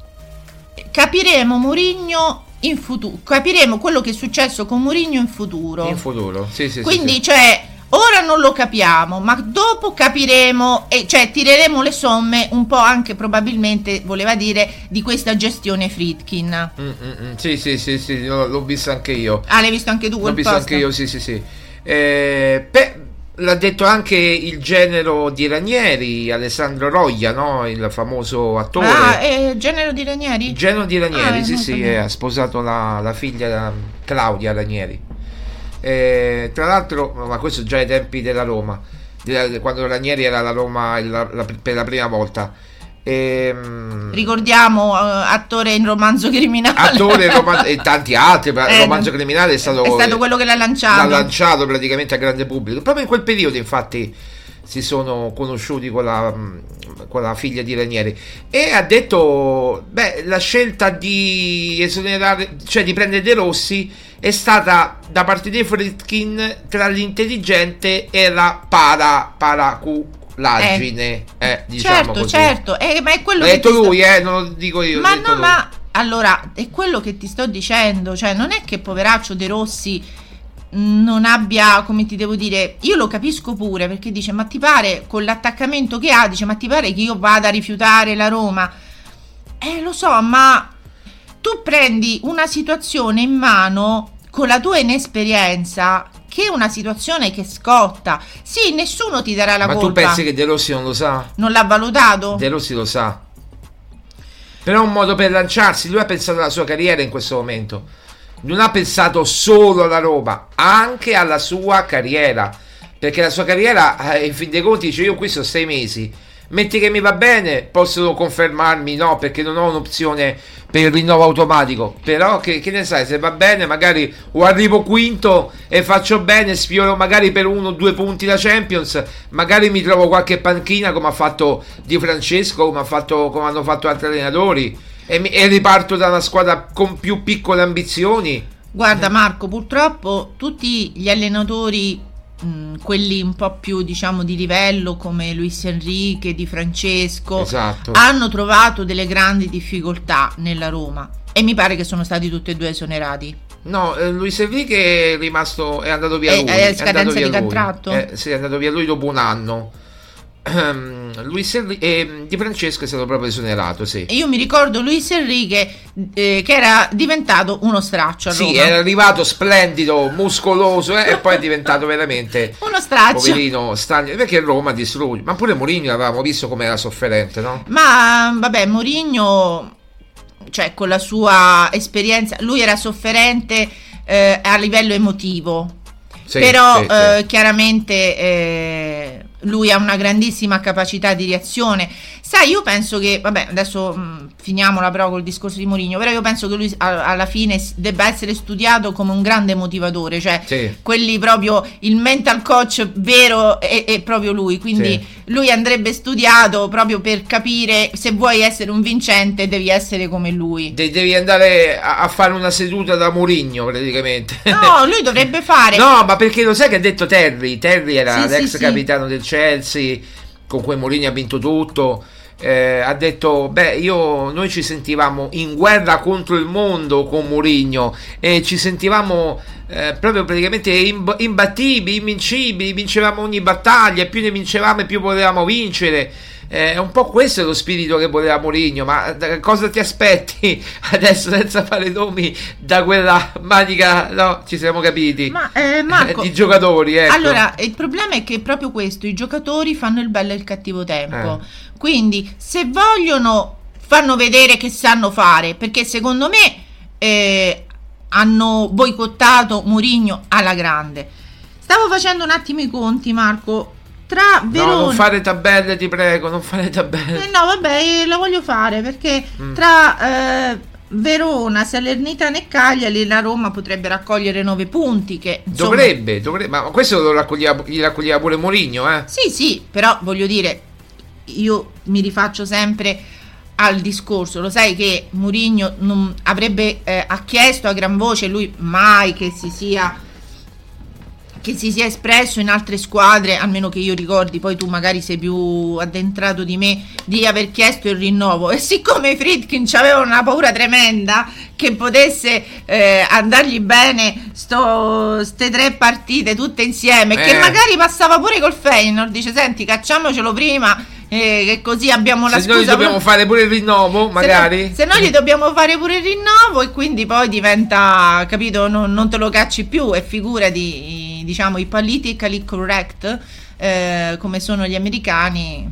capiremo Mourinho in futuro, capiremo quello che è successo con Mourinho in futuro. In futuro, sì, sì, Quindi, sì. cioè, ora non lo capiamo, ma dopo capiremo e cioè tireremo le somme un po' anche probabilmente, voleva dire, di questa gestione Fritkin. Mm, mm, mm, sì, sì, sì, sì, l'ho, l'ho visto anche io. Ah, l'hai visto anche tu L'ho visto post? anche io, sì, sì, sì. Eh, beh, l'ha detto anche il genero di Ranieri, Alessandro Roglia, no? Il famoso attore. Ah, è genero di Ranieri? Genero di Ranieri, Ah, sì, sì, eh, ha sposato la, la figlia Claudia Ranieri. Eh, tra l'altro, ma questo già ai tempi della Roma, della- quando Ranieri era alla Roma la- la- per la prima volta. Ehm, Ricordiamo, eh, attore in romanzo criminale. attore roman- e tanti altri, il Eh, romanzo criminale è stato, è stato quello che l'ha lanciato. l'ha lanciato praticamente al grande pubblico. Proprio in quel periodo, infatti, si sono conosciuti con la, con la figlia di Ranieri e ha detto: Beh, la scelta di esonerare, cioè di prendere De Rossi, è stata da parte dei Fritkin tra l'intelligente e la para, paraculaggine. Eh, diciamo certo, così. certo, eh, ma è quello L'ha che detto ti sto- lui, eh, non lo dico io. Ma no, lui. ma allora è quello che ti sto dicendo, cioè non è che poveraccio De Rossi non abbia, come ti devo dire, io lo capisco pure perché dice ma ti pare con l'attaccamento che ha, dice ma ti pare che io vada a rifiutare la Roma? Eh lo so, ma tu prendi una situazione in mano con la tua inesperienza che una situazione che scotta. Sì, nessuno ti darà la Ma colpa. tu pensi che De Rossi non lo sa? Non l'ha valutato? De Rossi lo sa. Però è un modo per lanciarsi. Lui ha pensato alla sua carriera in questo momento. Non ha pensato solo alla Roma, anche alla sua carriera. Perché la sua carriera, eh, in fin dei conti, dice: Io qui sono sei mesi. Metti che mi va bene, posso confermarmi, no, perché non ho un'opzione per il rinnovo automatico. Però che, che ne sai, se va bene, magari o arrivo quinto e faccio bene, sfioro magari per uno o due punti la Champions, magari mi trovo qualche panchina come ha fatto Di Francesco, come, ha fatto, come hanno fatto altri allenatori, e, mi- e riparto da una squadra con più piccole ambizioni. Guarda Marco, purtroppo tutti gli allenatori, mh, quelli un po' più diciamo di livello come Luis Enrique, Di Francesco, Esatto. hanno trovato delle grandi difficoltà nella Roma e mi pare che sono stati tutti e due esonerati. No, eh, Luis Enrique è rimasto, è andato via È- lui. è andato scadenza via di contratto? Eh, sì, è andato via lui dopo un anno. Ehm, Luis Enrique, e Di Francesco è stato proprio esonerato, sì. Io mi ricordo Luis Enrique eh, che era diventato uno straccio a Sì, Roma. era arrivato splendido, muscoloso eh, e poi è diventato veramente Uno straccio. poverino, stagno, perché Roma distrugge. Ma pure Mourinho avevamo visto come era sofferente, no? Ma vabbè, Mourinho, cioè con la sua esperienza, lui era sofferente eh, a livello emotivo. Sì, però sì, sì. eh, chiaramente eh, lui ha una grandissima capacità di reazione. Sai, io penso che, vabbè, adesso mh, finiamola però col discorso di Mourinho, però io penso che lui a- alla fine debba essere studiato come un grande motivatore, cioè Sì. quelli proprio il mental coach vero è, è proprio lui, quindi Sì. lui andrebbe studiato proprio per capire se vuoi essere un vincente devi essere come lui. De- devi andare a, a fare una seduta da Mourinho praticamente. No, lui dovrebbe fare No, ma perché lo sai che ha detto Terry? Terry era Sì, l'ex capitano del Chelsea, con cui Mourinho ha vinto tutto. Eh, ha detto: Beh, io, noi ci sentivamo in guerra contro il mondo con Mourinho e ci sentivamo eh, proprio praticamente imb- imbattibili, invincibili. Vincevamo ogni battaglia, più ne vincevamo, e più potevamo vincere. Eh, È un po' questo lo spirito che voleva Mourinho, ma da- cosa ti aspetti adesso senza fare nomi da quella manica? No, ci siamo capiti. Ma eh, Marco, di giocatori, ecco. Allora, il problema è che proprio questo, i giocatori fanno il bello e il cattivo tempo. Eh. Quindi, se vogliono, fanno vedere che sanno fare, perché secondo me eh, hanno boicottato Mourinho alla grande. Stavo facendo un attimo i conti, Marco. Tra Verona... No, non fare tabelle, ti prego, non fare tabelle. Eh, no, vabbè, eh, lo voglio fare perché Mm. tra eh, Verona, Salernitana e Cagliari la Roma potrebbe raccogliere 9 punti. Che, insomma, Dovrebbe, dovrebbe, ma questo lo raccoglieva, gli raccoglieva pure Mourinho, eh. Sì, sì, però voglio dire, io mi rifaccio sempre al discorso, lo sai che Mourinho non avrebbe eh, ha chiesto a gran voce lui mai che si sia che si sia espresso in altre squadre, almeno che io ricordi, poi tu magari sei più addentrato di me, di aver chiesto il rinnovo. E siccome Friedkin aveva una paura tremenda che potesse eh, andargli bene sto, ste tre partite tutte insieme, che Eh. magari passava pure col Feyenoord, dice senti cacciamocelo prima, eh, che così abbiamo la Se noi scusa. dobbiamo fare pure il rinnovo, Se magari. no, se no gli dobbiamo fare pure il rinnovo e quindi poi diventa, capito, non, non te lo cacci più e figurati, diciamo, i politically correct, eh, come sono gli americani,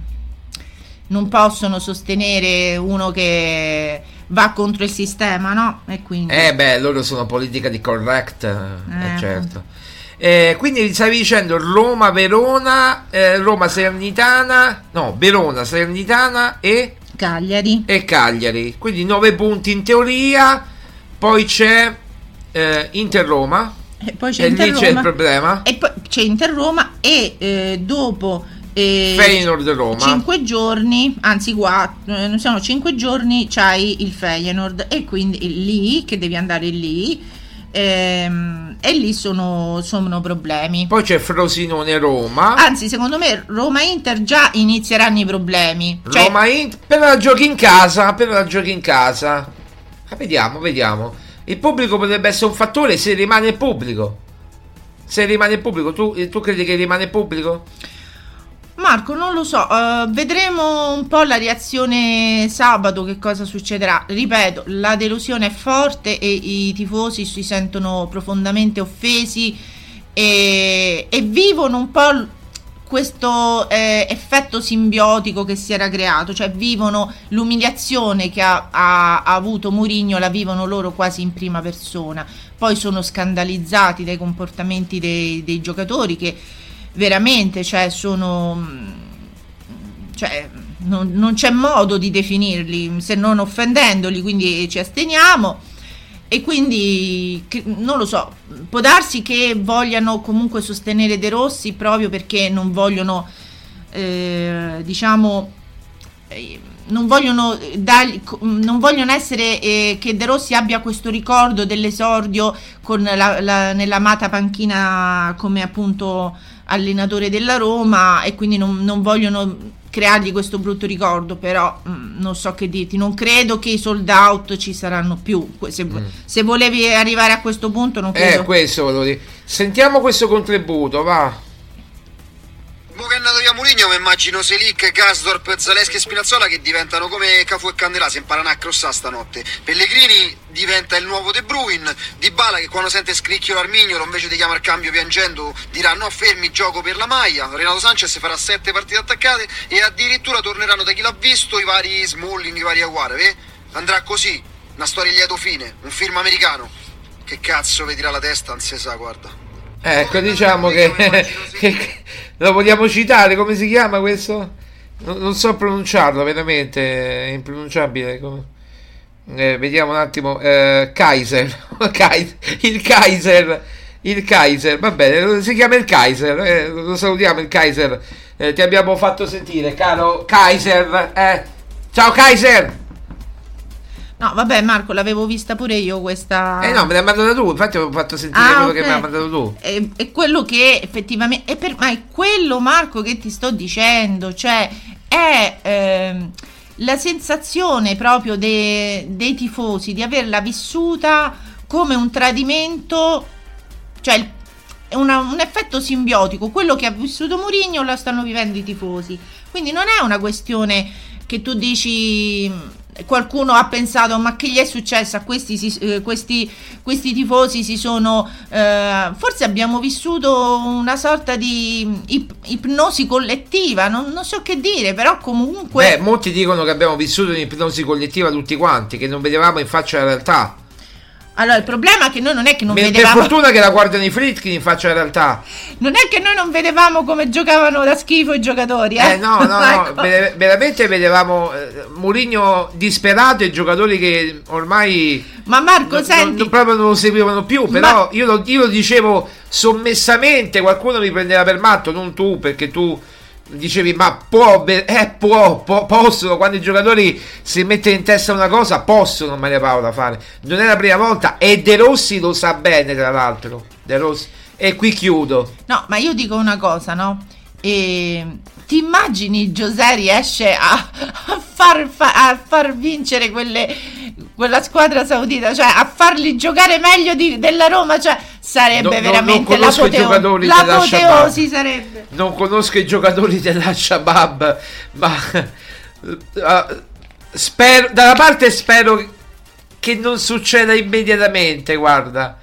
non possono sostenere uno che va contro il sistema, no? E quindi... Eh beh, loro sono politica di correct, eh, Eh. certo. Eh, quindi stavi dicendo Roma, Verona, eh, Roma, Salernitana, no, Verona, Salernitana e, Cagliari. e Cagliari. Quindi 9 punti in teoria, poi c'è eh, Inter-Roma, E poi c'è e lì Inter c'è il Roma. problema. E poi c'è Inter Roma e eh, dopo... eh, Feyenoord-Roma. 5 giorni, anzi 4, non sono 5 giorni, c'hai il Feyenoord e quindi lì che devi andare lì ehm, e lì sono, sono problemi. Poi c'è Frosinone-Roma. Anzi, secondo me Roma-Inter già inizieranno i problemi. Cioè, Roma in... però la giochi in casa, però la giochi in casa. Ah, vediamo, vediamo. Il pubblico potrebbe essere un fattore se rimane pubblico. Se rimane pubblico, tu, tu credi che rimane pubblico? Marco, non lo so, eh, vedremo un po' la reazione sabato, che cosa succederà. Ripeto, la delusione è forte e i tifosi si sentono profondamente offesi e, e vivono un po' questo eh, effetto simbiotico che si era creato, cioè vivono l'umiliazione che ha, ha- ha avuto Mourinho, la vivono loro quasi in prima persona. Poi sono scandalizzati dai comportamenti dei, dei giocatori che veramente cioè, sono mm, cioè, non, non c'è modo di definirli se non offendendoli, quindi ci asteniamo. E quindi non lo so, può darsi che vogliano comunque sostenere De Rossi proprio perché non vogliono, eh, diciamo, eh, non vogliono, dargli- non vogliono essere eh, che De Rossi abbia questo ricordo dell'esordio con la, la- nell'amata panchina come appunto allenatore della Roma e quindi non, non vogliono creargli questo brutto ricordo, però mh, non so che dirti, non credo che i sold out ci saranno più. Se, mm. se volevi arrivare a questo punto, non credo. Eh, questo volevo dire. Sentiamo questo contributo, va. Mo che è andato via Mourinho mi immagino Selic, Gasdorp, Zaleschi e Spinazzola che diventano come Cafu e Candelà, si imparano a crossare stanotte. Pellegrini diventa il nuovo De Bruyne, Di Bala che quando sente scricchio l'Armignolo invece di chiamare cambio piangendo dirà no fermi gioco per la maglia, Renato Sanchez farà sette partite attaccate e addirittura torneranno da chi l'ha visto i vari Smalling, i vari Aguare, eh? andrà così, una storia lieto fine, un film americano. Che cazzo vedrà la testa, non si sa, guarda. Ecco, diciamo che, che, lo vogliamo citare, come si chiama questo? Non, non so pronunciarlo, veramente è impronunciabile. Eh, vediamo un attimo, eh, Kaiser, il Kaiser, il Kaiser, va bene, si chiama il Kaiser, eh, lo salutiamo il Kaiser, eh, ti abbiamo fatto sentire, caro Kaiser, eh. ciao Kaiser! No, vabbè, Marco, l'avevo vista pure io questa. Eh no, me l'hai mandata tu, infatti avevo fatto sentire ah, quello okay. che mi ha mandato tu. È, è, quello che effettivamente. È per, ma è quello, Marco, che ti sto dicendo. Cioè, è eh, la sensazione proprio de, dei tifosi di averla vissuta come un tradimento. Cioè, è una, un effetto simbiotico. Quello che ha vissuto Mourinho lo stanno vivendo i tifosi. Quindi non è una questione che tu dici qualcuno ha pensato ma che gli è successo a questi, eh, questi, questi tifosi si sono eh, forse abbiamo vissuto una sorta di ip- ipnosi collettiva non, non, so che dire però comunque Beh, molti dicono che abbiamo vissuto un'ipnosi collettiva tutti quanti che non vedevamo in faccia la realtà allora, il problema è che noi non è che non per, vedevamo. Per fortuna che la guardano i Fritkin in faccia in realtà. Non è che noi non vedevamo come giocavano da schifo i giocatori, eh? eh no, no, ecco. no. veramente vedevamo eh, Mourinho disperato e giocatori che ormai. Ma Marco, n- senti. Non, proprio non lo seguivano più. Però Ma... io, lo, io lo dicevo sommessamente. Qualcuno mi prendeva per matto, non tu, perché tu dicevi ma può, eh, può, può, possono quando i giocatori si mettono in testa una cosa possono Maria Paola fare. Non è la prima volta e De Rossi lo sa bene tra l'altro. De Rossi. E qui chiudo. No ma io dico una cosa no e ti immagini Giuseppe riesce a, a, far, a far vincere quelle, quella squadra saudita, cioè a farli giocare meglio di, della Roma, cioè sarebbe no, veramente non, non l'apoteo- l'apoteosi sarebbe. Non conosco i giocatori della Shabab, ma uh, spero, da una parte spero che non succeda immediatamente, guarda.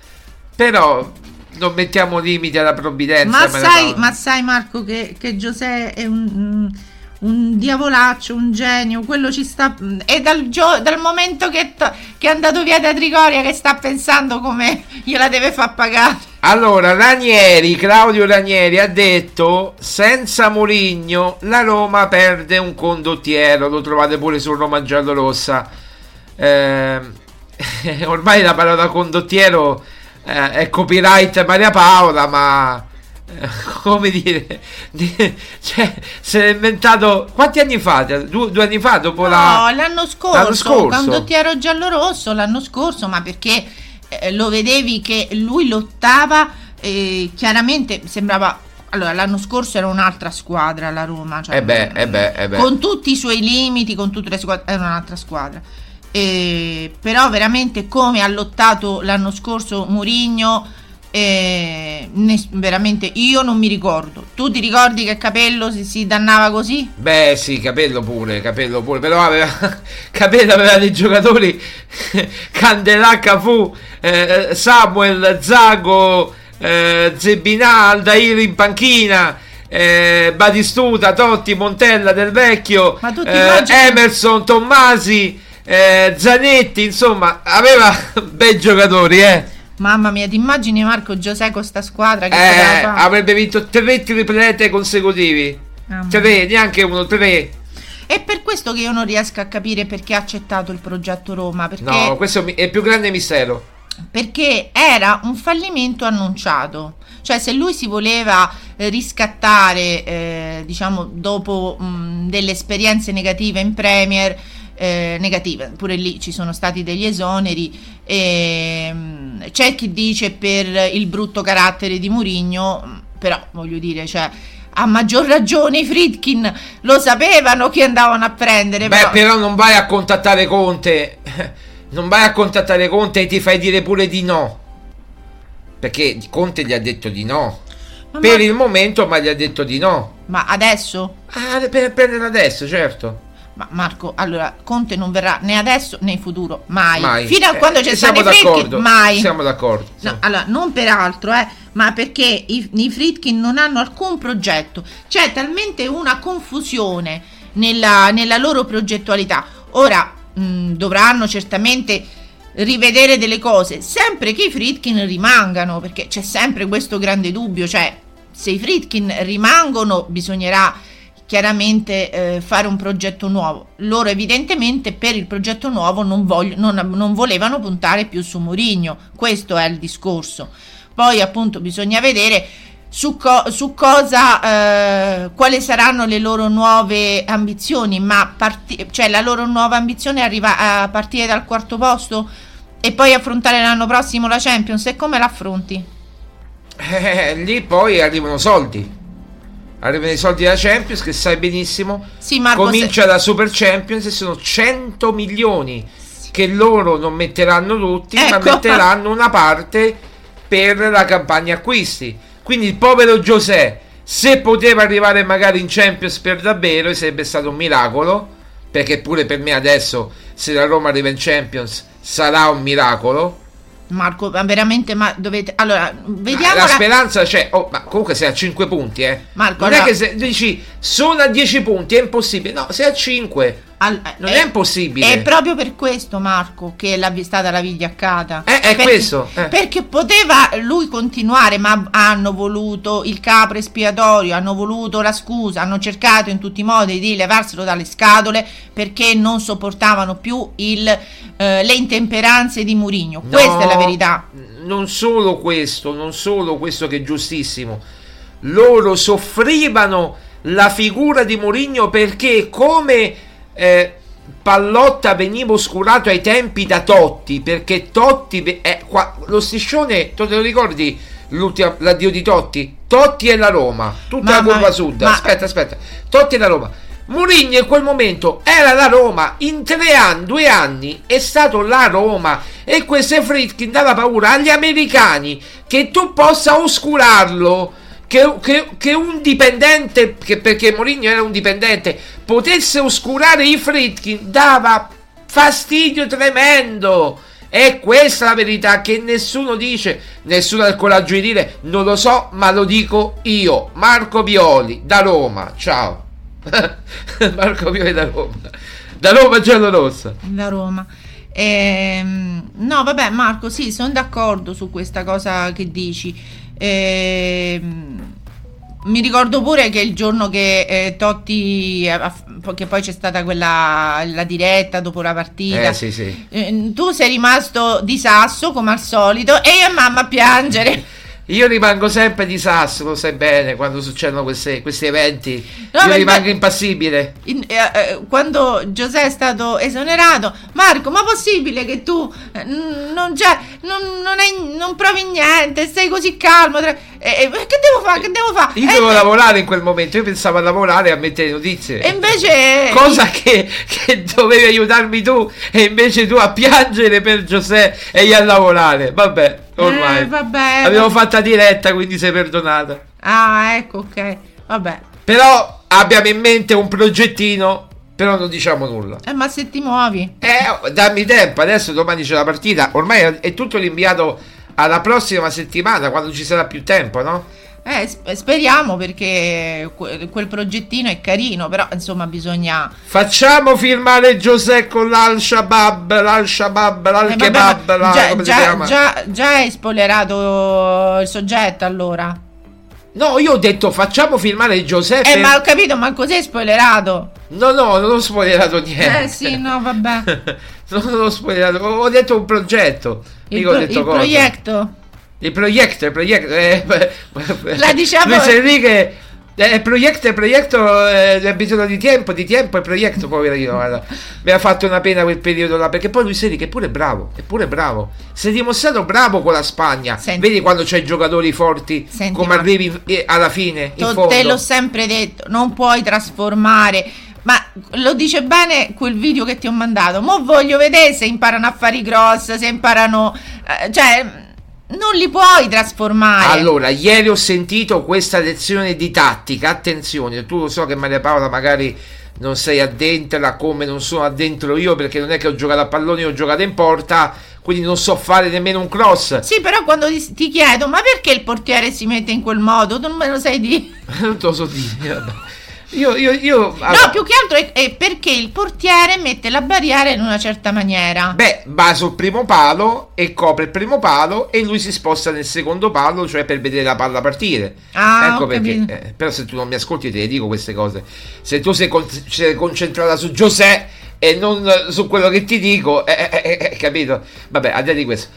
Però non mettiamo limiti alla provvidenza. Ma, sai, ma sai, Marco che, che Giuseppe è un, un, diavolaccio, un genio. Quello ci sta. È dal, gio, dal momento che, che, è andato via da Trigoria che sta pensando come gliela deve far pagare. Allora, Ranieri, Claudio Ranieri ha detto: senza Mourinho la Roma perde un condottiero. Lo trovate pure su Roma Giallorossa. Eh, ormai la parola condottiero eh, è copyright Maria Paola, ma eh, come dire, cioè, se l'è inventato quanti anni fa? Due, due anni fa dopo no, la... l'anno scorso, l'anno scorso, quando ti ero giallo-rosso l'anno scorso, ma perché eh, lo vedevi che lui lottava e chiaramente sembrava allora, l'anno scorso era un'altra squadra la Roma, cioè, eh beh, eh beh, eh beh. con tutti i suoi limiti, con tutte le squadre, era un'altra squadra eh, però veramente come ha lottato l'anno scorso Murigno eh, veramente io non mi ricordo tu ti ricordi che Capello si, si, dannava così? beh sì Capello pure Capello pure però aveva, Capello aveva dei giocatori Candelà Cafu eh, Samuel Zago eh, Zebinà Aldair in panchina eh, Batistuta, Totti, Montella del Vecchio, eh, Emerson, Tommasi, eh, Zanetti, insomma, aveva bei giocatori, eh. Mamma mia, ti immagini Marco Giuseppe con sta squadra che eh, avrebbe vinto tre triplete consecutivi. Ah, tre, neanche uno, tre. È per questo che io non riesco a capire perché ha accettato il progetto Roma. No, questo è il più grande mistero. Perché era un fallimento annunciato. Cioè, se lui si voleva eh, riscattare, eh, diciamo, dopo mh, delle esperienze negative in Premier, eh, negative, pure lì ci sono stati degli esoneri. E, mm, c'è chi dice per il brutto carattere di Murigno, però voglio dire, cioè, a maggior ragione i Fritkin lo sapevano che andavano a prendere. Beh, però, però non vai a contattare Conte. Non vai a contattare Conte e ti fai dire pure di no. Perché Conte gli ha detto di no. Ma- per ma- il momento, ma gli ha detto di no. Ma adesso? Ah, per prendere adesso, certo. Ma Marco, allora Conte non verrà né adesso né in futuro, mai. Mai. Fino a Eh, quando c'è siamo stato i Fritkin, mai. Siamo d'accordo. No, sì. allora, non per altro, eh, ma perché i, i Fritkin non hanno alcun progetto. C'è talmente una confusione nella, nella loro progettualità. Ora mh, dovranno certamente rivedere delle cose, sempre che i Fritkin rimangano, perché c'è sempre questo grande dubbio, cioè se i Fritkin rimangono bisognerà chiaramente eh, fare un progetto nuovo. Loro evidentemente per il progetto nuovo non, voglio- non- non volevano puntare più su Mourinho, questo è il discorso. Poi appunto bisogna vedere su, co- su cosa, eh, quali saranno le loro nuove ambizioni, ma parti- cioè la loro nuova ambizione arriva a partire dal quarto posto e poi affrontare l'anno prossimo la Champions e come l'affronti? Eh, lì poi arrivano soldi. Arrivano i soldi della Champions che sai benissimo. Sì, Marco, Comincia da Super Champions e sono 100 milioni che loro non metteranno tutti, ma Ecco. metteranno una parte per la campagna acquisti. Quindi il povero Giuseppe, se poteva arrivare magari in Champions per davvero, sarebbe stato un miracolo. Perché pure per me adesso, se la Roma arriva in Champions, sarà un miracolo. Marco, ma veramente, ma dovete... Allora, vediamo... la speranza c'è, oh, ma comunque sei a 5 punti, eh. Marco, non è allora- che se dici sono a 10 punti, è impossibile. No, sei a 5. Al- Non è impossibile. È proprio per questo, Marco, che l'ha stata la vigliaccata. Eh, è Perché- questo, eh. Perché poteva lui continuare, ma hanno voluto il capro espiatorio, hanno voluto la scusa, hanno cercato in tutti i modi di levarselo dalle scatole perché non sopportavano più il, eh, le intemperanze di Murigno. No, Questa è la verità. Non solo questo, non solo questo che è giustissimo. Loro soffrivano la figura di Mourinho perché come eh, Pallotta veniva oscurato ai tempi da Totti, perché Totti ve- eh, qua- lo striscione, tu te lo ricordi l'ultima- l'addio di Totti? Totti e la Roma, tutta la Mamma curva mia, sud. ma- Aspetta, aspetta. Totti e la Roma. Mourinho in quel momento era la Roma, in tre anni, due anni è stato la Roma e queste Fritkin dava paura agli americani che tu possa oscurarlo, che, che- che un dipendente, che perché Mourinho era un dipendente, potesse oscurare i Fritkin dava fastidio tremendo. E questa è la verità che nessuno dice, nessuno ha il coraggio di dire, non lo so, ma lo dico io, Marco Violi, da Roma, ciao. Marco Violi da Roma, da Roma giallorossa. da Roma. Ehm, no, vabbè, Marco, sì, sono d'accordo su questa cosa che dici. Ehm, mi ricordo pure che il giorno che eh, Totti, che poi c'è stata quella la diretta dopo la partita, Eh sì sì. eh, tu sei rimasto di sasso come al solito e io e mamma a piangere. Io rimango sempre di sasso, lo sai bene, quando succedono queste- questi eventi. No, Io ma- rimango impassibile. In- eh, eh, quando Giuseppe è stato esonerato, Marco, ma possibile che tu eh, non, c'è, non, non, hai- non provi niente, sei così calmo? tra- eh, che devo fare? Che devo fare? Io devo eh, lavorare in quel momento, io pensavo a lavorare e a mettere notizie. E invece... Cosa che, che dovevi aiutarmi tu e invece tu a piangere per Giuseppe e io a lavorare. Vabbè, ormai. Eh, vabbè, Abbiamo fatta diretta, quindi sei perdonata. Ah, ecco, ok. Vabbè. Però abbiamo in mente un progettino, però non diciamo nulla. Eh, ma se ti muovi... Eh, dammi tempo, adesso domani c'è la partita. Ormai è- tutto rinviato alla prossima settimana, quando ci sarà più tempo, no? Eh, sp- speriamo perché que- quel progettino è carino, però insomma bisogna... Facciamo firmare Giuseppe con l'Al-Shabaab, l'Al-Shabaab, Eh, vabbè, l'Al-Kebab, ma la- già, già- già- già hai spoilerato il soggetto allora. No, io ho detto facciamo firmare Giuseppe. Eh, ma ho capito, ma cos'è spoilerato? No, no, non ho spoilerato niente. Eh sì, no, vabbè. non ho spoilerato, ho detto un progetto. Il, pro- detto il progetto. Il progetto, il progetto. Eh, La diciamo- Luis Enrique Eh, progetto, progetto, eh, ha bisogno di tempo, di tempo e progetto, poverino, guarda. Mi ha fatto una pena quel periodo là, perché poi lui Seri che è pure bravo, è pure bravo. Si è dimostrato bravo con la Spagna. Senti. Vedi quando c'hai giocatori forti, Senti, come arrivi eh, alla fine, in To- te l'ho sempre detto, non puoi trasformare. Ma lo dice bene quel video che ti ho mandato. Mo voglio vedere se imparano a fare i cross, se imparano. eh, cioè, non li puoi trasformare. Allora, ieri ho sentito questa lezione di tattica. Attenzione, tu lo so che Maria Paola magari non sei addentra come non sono addentro io perché non è che ho giocato a pallone, ho giocato in porta, quindi non so fare nemmeno un cross. Sì, però quando ti, ti chiedo, ma perché il portiere si mette in quel modo? Tu non me lo sai dire. non te lo so dire. vabbè. Io, io, io No, più che altro è, è perché il portiere mette la barriera in una certa maniera. Beh, va sul primo palo e copre il primo palo e lui si sposta nel secondo palo, cioè per vedere la palla partire. Ah, ecco perché. eh, però se tu non mi ascolti te le dico queste cose. Se tu sei, con- sei concentrata su Giuseppe e non su quello che ti dico, eh, eh, eh, eh, capito? Vabbè, al di là di questo.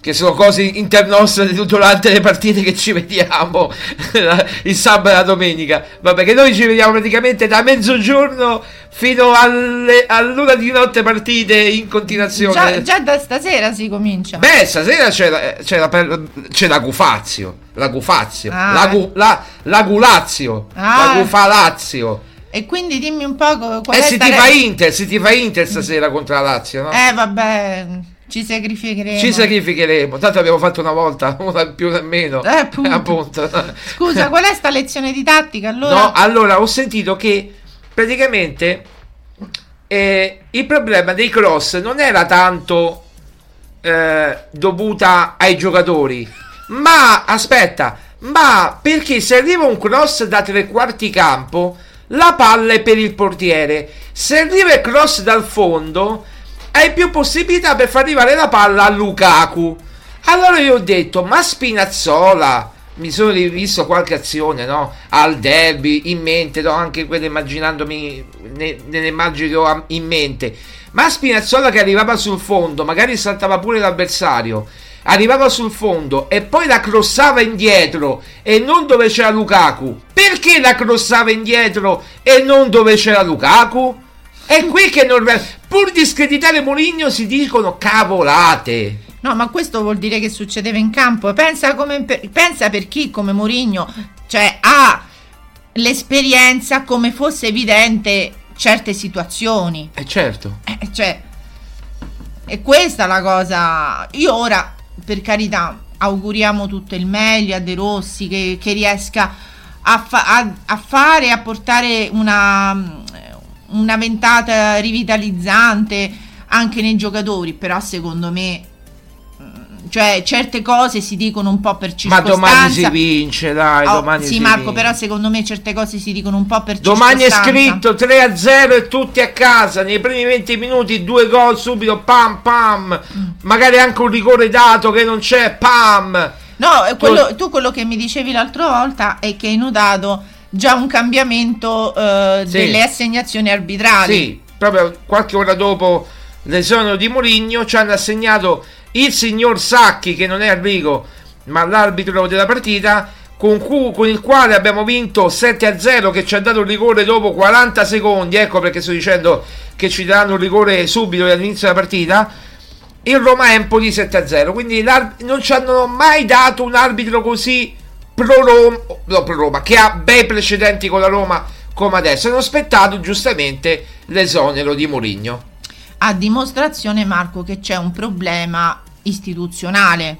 Che sono cose internostre durante le partite che ci vediamo il sabato e la domenica. Vabbè, che noi ci vediamo praticamente da mezzogiorno fino alle, all'una di notte partite in continuazione. Già, già da stasera si comincia. Beh, stasera c'è la, c'è la, c'è la Gufazio. La Gufazio. Ah. La, gu- la, la Gulazio. Ah. La Gufalazio. E quindi dimmi un po' qual Eh, è si ti fa Inter, si ti fa Inter stasera contro la Lazio, no? Eh vabbè, ci sacrificheremo. Ci sacrificheremo. Tanto abbiamo fatto una volta, una più nemmeno. Eh, appunto. appunto. Scusa, qual è sta lezione di tattica allora? No, allora ho sentito che praticamente eh, il problema dei cross non era tanto eh, dovuta ai giocatori, ma aspetta, ma perché se arriva un cross da tre quarti campo, la palla è per il portiere. Se arriva il cross dal fondo, hai più possibilità per far arrivare la palla a Lukaku. Allora io ho detto, ma Spinazzola, mi sono rivisto qualche azione, no? Al derby in mente, no? Anche quello immaginandomi ne, nelle immagini che ho in mente. Ma Spinazzola che arrivava sul fondo, magari saltava pure l'avversario, arrivava sul fondo e poi la crossava indietro e non dove c'era Lukaku. Perché la crossava indietro e non dove c'era Lukaku? È qui che non... Pur di screditare Mourinho si dicono cavolate. No, ma questo vuol dire che succedeva in campo. Pensa, come pensa per chi come Mourinho, cioè ha l'esperienza come fosse evidente certe situazioni. Eh certo. Eh, cioè, è questa la cosa. Io ora, per carità, auguriamo tutto il meglio a De Rossi che, che riesca a, fa- a- a fare, a portare una, una ventata rivitalizzante anche nei giocatori, però secondo me... mm, Cioè, certe cose si dicono un po' per Ma circostanza. domani si vince, dai, Oh, domani sì, si Marco, vince. però secondo me certe cose si dicono un po' per Domani è circostanza. scritto 3 a 0 e tutti a casa. Nei primi 20 minuti, due gol subito. Pam pam. Magari anche un rigore dato che non c'è. Pam. No, quello- tu quello che mi dicevi l'altra volta è che hai notato già un cambiamento eh, Sì. delle assegnazioni arbitrali. Sì, proprio qualche ora dopo l'esonero di Mourinho ci hanno assegnato il signor Sacchi, che non è Enrico, ma l'arbitro della partita, con, cui- con il quale abbiamo vinto 7 a 0, che ci ha dato un rigore dopo 40 secondi. Ecco perché sto dicendo che ci daranno un rigore subito all'inizio della partita. Il Roma Empoli 7 a 0. Quindi non ci hanno mai dato un arbitro così pro Roma, no, pro Roma, che ha bei precedenti con la Roma come adesso. Hanno aspettato giustamente l'esonero di Mourinho. A dimostrazione, Marco, che c'è un problema istituzionale.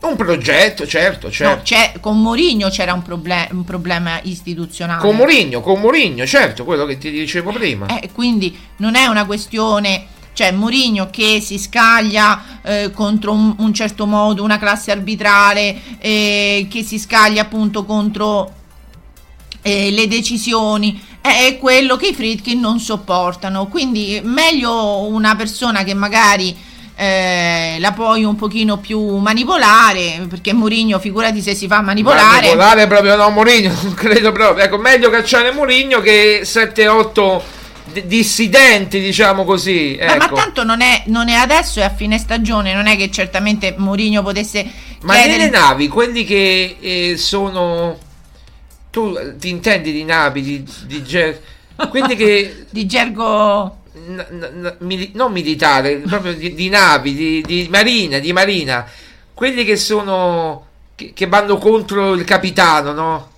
Un progetto, certo, certo. No, c'è- con Mourinho c'era un, proble- un problema istituzionale. con Mourinho, con Mourinho, certo, quello che ti dicevo prima. Eh, quindi non è una questione, cioè Mourinho che si scaglia eh, contro un, un certo modo, una classe arbitrale, eh, che si scaglia appunto contro eh, le decisioni, è quello che i Friedkin non sopportano. Quindi meglio una persona che magari eh, la puoi un pochino più manipolare, perché Mourinho figurati se si fa manipolare. Manipolare proprio no, Mourinho, credo proprio. Ecco, meglio cacciare Mourinho che 7-8 di- dissidenti, diciamo così. Beh, ma Ecco. tanto non è, non è adesso, è a fine stagione, non è che certamente Mourinho potesse Ma chiedere... nelle navi, quelli che eh, sono tu ti intendi di navi, di, di ger- quindi che Di gergo... n- n- mili- non militare, proprio di, di navi, di, di marina, di marina, quelli che sono che, che vanno contro il capitano, no?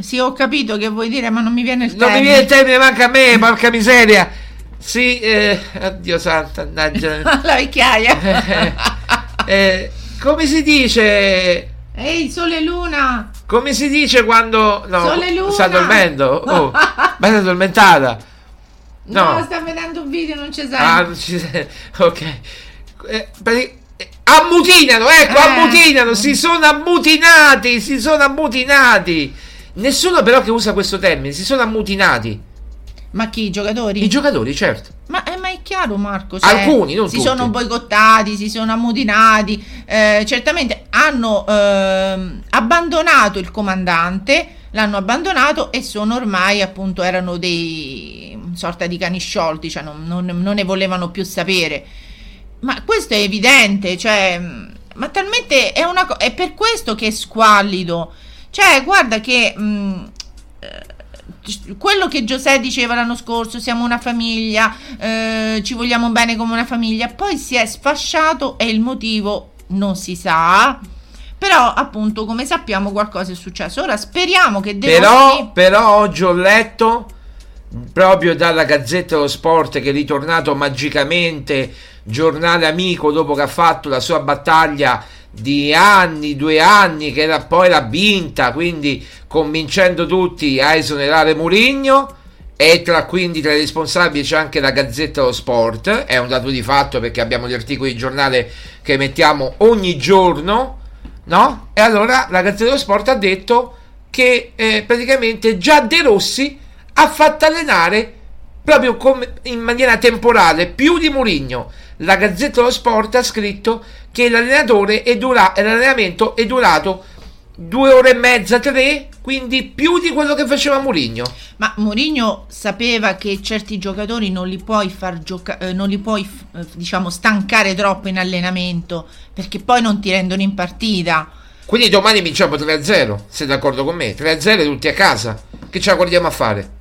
Sì, ho capito che vuoi dire, ma non mi viene il Non termine. mi viene il termine, manca a me, porca miseria. Sì, eh, oddio santo, mannaggia. La vecchiaia. Eh, come si dice? Ehi, sole e luna. Come si dice quando no, Sole e luna. sta dormendo? Oh, ma è addormentata. No, No. sta vedendo un video, non ci sente. Ah, non ci sei- ok. Eh, per- eh, ammutinano, ecco, Eh. ammutinano, si sono ammutinati, si sono ammutinati. Nessuno però che usa questo termine, si sono ammutinati. Ma chi? I giocatori? I giocatori, certo. Ma, eh, ma è chiaro, Marco. cioè, Alcuni, non si tutti. sono boicottati, si sono ammutinati. eh, certamente hanno ehm, abbandonato il comandante, l'hanno abbandonato e sono ormai, appunto, erano dei sorta di cani sciolti, cioè non, non- non ne volevano più sapere. Ma questo è evidente, cioè, ma talmente è una co- è per questo che è squallido. Cioè, guarda che mh, eh, quello che Giuseppe diceva l'anno scorso, siamo una famiglia, eh, ci vogliamo bene come una famiglia, poi si è sfasciato e il motivo non si sa. Però, appunto, come sappiamo, qualcosa è successo. Ora speriamo che De Però, Rossi- però oggi ho letto proprio dalla Gazzetta dello Sport che è ritornato magicamente giornale amico dopo che ha fatto la sua battaglia di anni, due anni, che era, poi l'ha vinta, quindi convincendo tutti a esonerare Murigno. E tra quindi tra i responsabili c'è anche la Gazzetta dello Sport, è un dato di fatto perché abbiamo gli articoli di giornale che mettiamo ogni giorno, no? E allora la Gazzetta dello Sport ha detto che eh, praticamente già De Rossi ha fatto allenare proprio come in maniera temporale più di Mourinho. La Gazzetta dello Sport ha scritto che l'allenatore è dura- l'allenamento è durato due ore e mezza, tre, quindi più di quello che faceva Mourinho. Ma Mourinho sapeva che certi giocatori non li puoi far giocare, non li puoi eh, diciamo stancare troppo in allenamento perché poi non ti rendono in partita. Quindi domani vinciamo 3-0, sei d'accordo con me? 3-0 tutti a casa. Che ce la guardiamo a fare?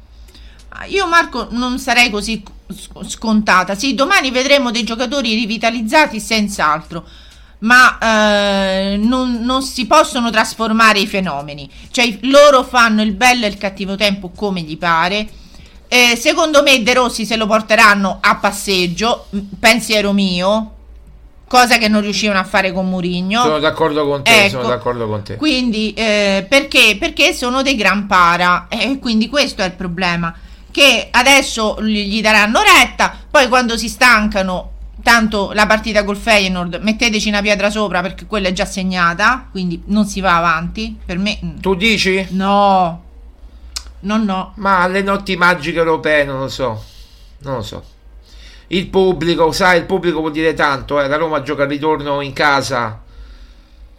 Io Marco non sarei così sc- scontata. Sì, domani vedremo dei giocatori rivitalizzati senz'altro. Ma eh, non, non si possono trasformare i fenomeni, cioè loro fanno il bello e il cattivo tempo come gli pare. Eh, secondo me De Rossi se lo porteranno a passeggio, pensiero mio, cosa che non riuscivano a fare con Mourinho. Sono d'accordo con te, Ecco. sono d'accordo con te. Quindi, eh, perché? Perché sono dei gran para e quindi questo è il problema. Che adesso gli daranno retta, poi quando si stancano, tanto la partita col Feyenoord, metteteci una pietra sopra perché quella è già segnata, quindi non si va avanti. Per me, mm, Tu dici? no, no, no. Ma alle notti magiche europee non lo so. Non lo so. Il pubblico, sai, il pubblico vuol dire tanto. Eh. La Roma gioca al ritorno in casa.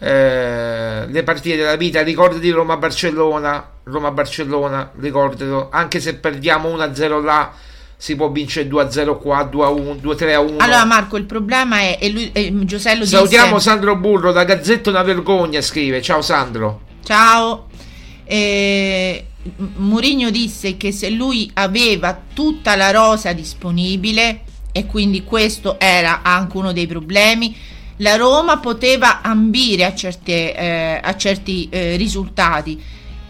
Eh, le partite della vita. Ricordati Roma-Barcellona. Roma-Barcellona, ricordatelo. Anche se perdiamo 1-0 là, si può vincere 2-0 qua, 2-1, 2-3-1. Allora Marco, il problema è, e lui, e Giuseppe lo Salutiamo disse, Sandro Burro, da Gazzetta una vergogna, scrive. Ciao Sandro. Ciao. Eh, Mourinho disse che se lui aveva tutta la rosa disponibile e quindi questo era anche uno dei problemi, la Roma poteva ambire a, certe, eh, a certi eh, risultati.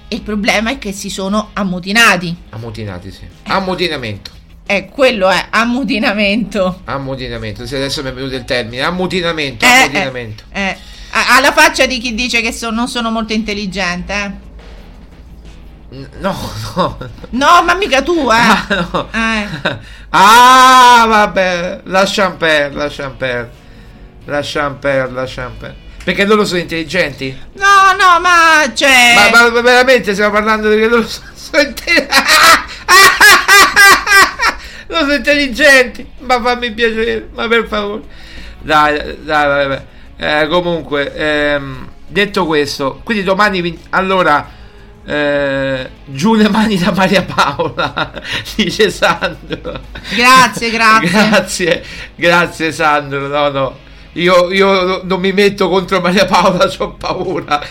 Il problema è che si sono ammutinati. Ammutinati, sì. Ammutinamento. Eh, quello è ammutinamento. Ammutinamento. Sì, adesso mi è venuto il termine. Ammutinamento. Eh, ammutinamento. eh, eh. Ha ha la faccia di chi dice che so- non sono molto intelligente. eh. No, no. No, ma mica tu, eh. Ah, no. Eh. Ah, vabbè, lasciamo perdere, lasciamo perdere. Lasciamo perdere, lasciamo perdere. Perché loro sono intelligenti? No, no, ma cioè. Ma, ma veramente stiamo parlando di che loro sono, sono intelligenti? loro sono intelligenti. Ma fammi piacere, ma per favore. Dai, dai, vabbè. Eh, comunque, ehm, detto questo, quindi domani allora eh, giù le mani da Maria Paola, dice Sandro. Grazie, grazie. grazie, grazie Sandro. No, no. Io, io non mi metto contro Maria Paola, ho paura.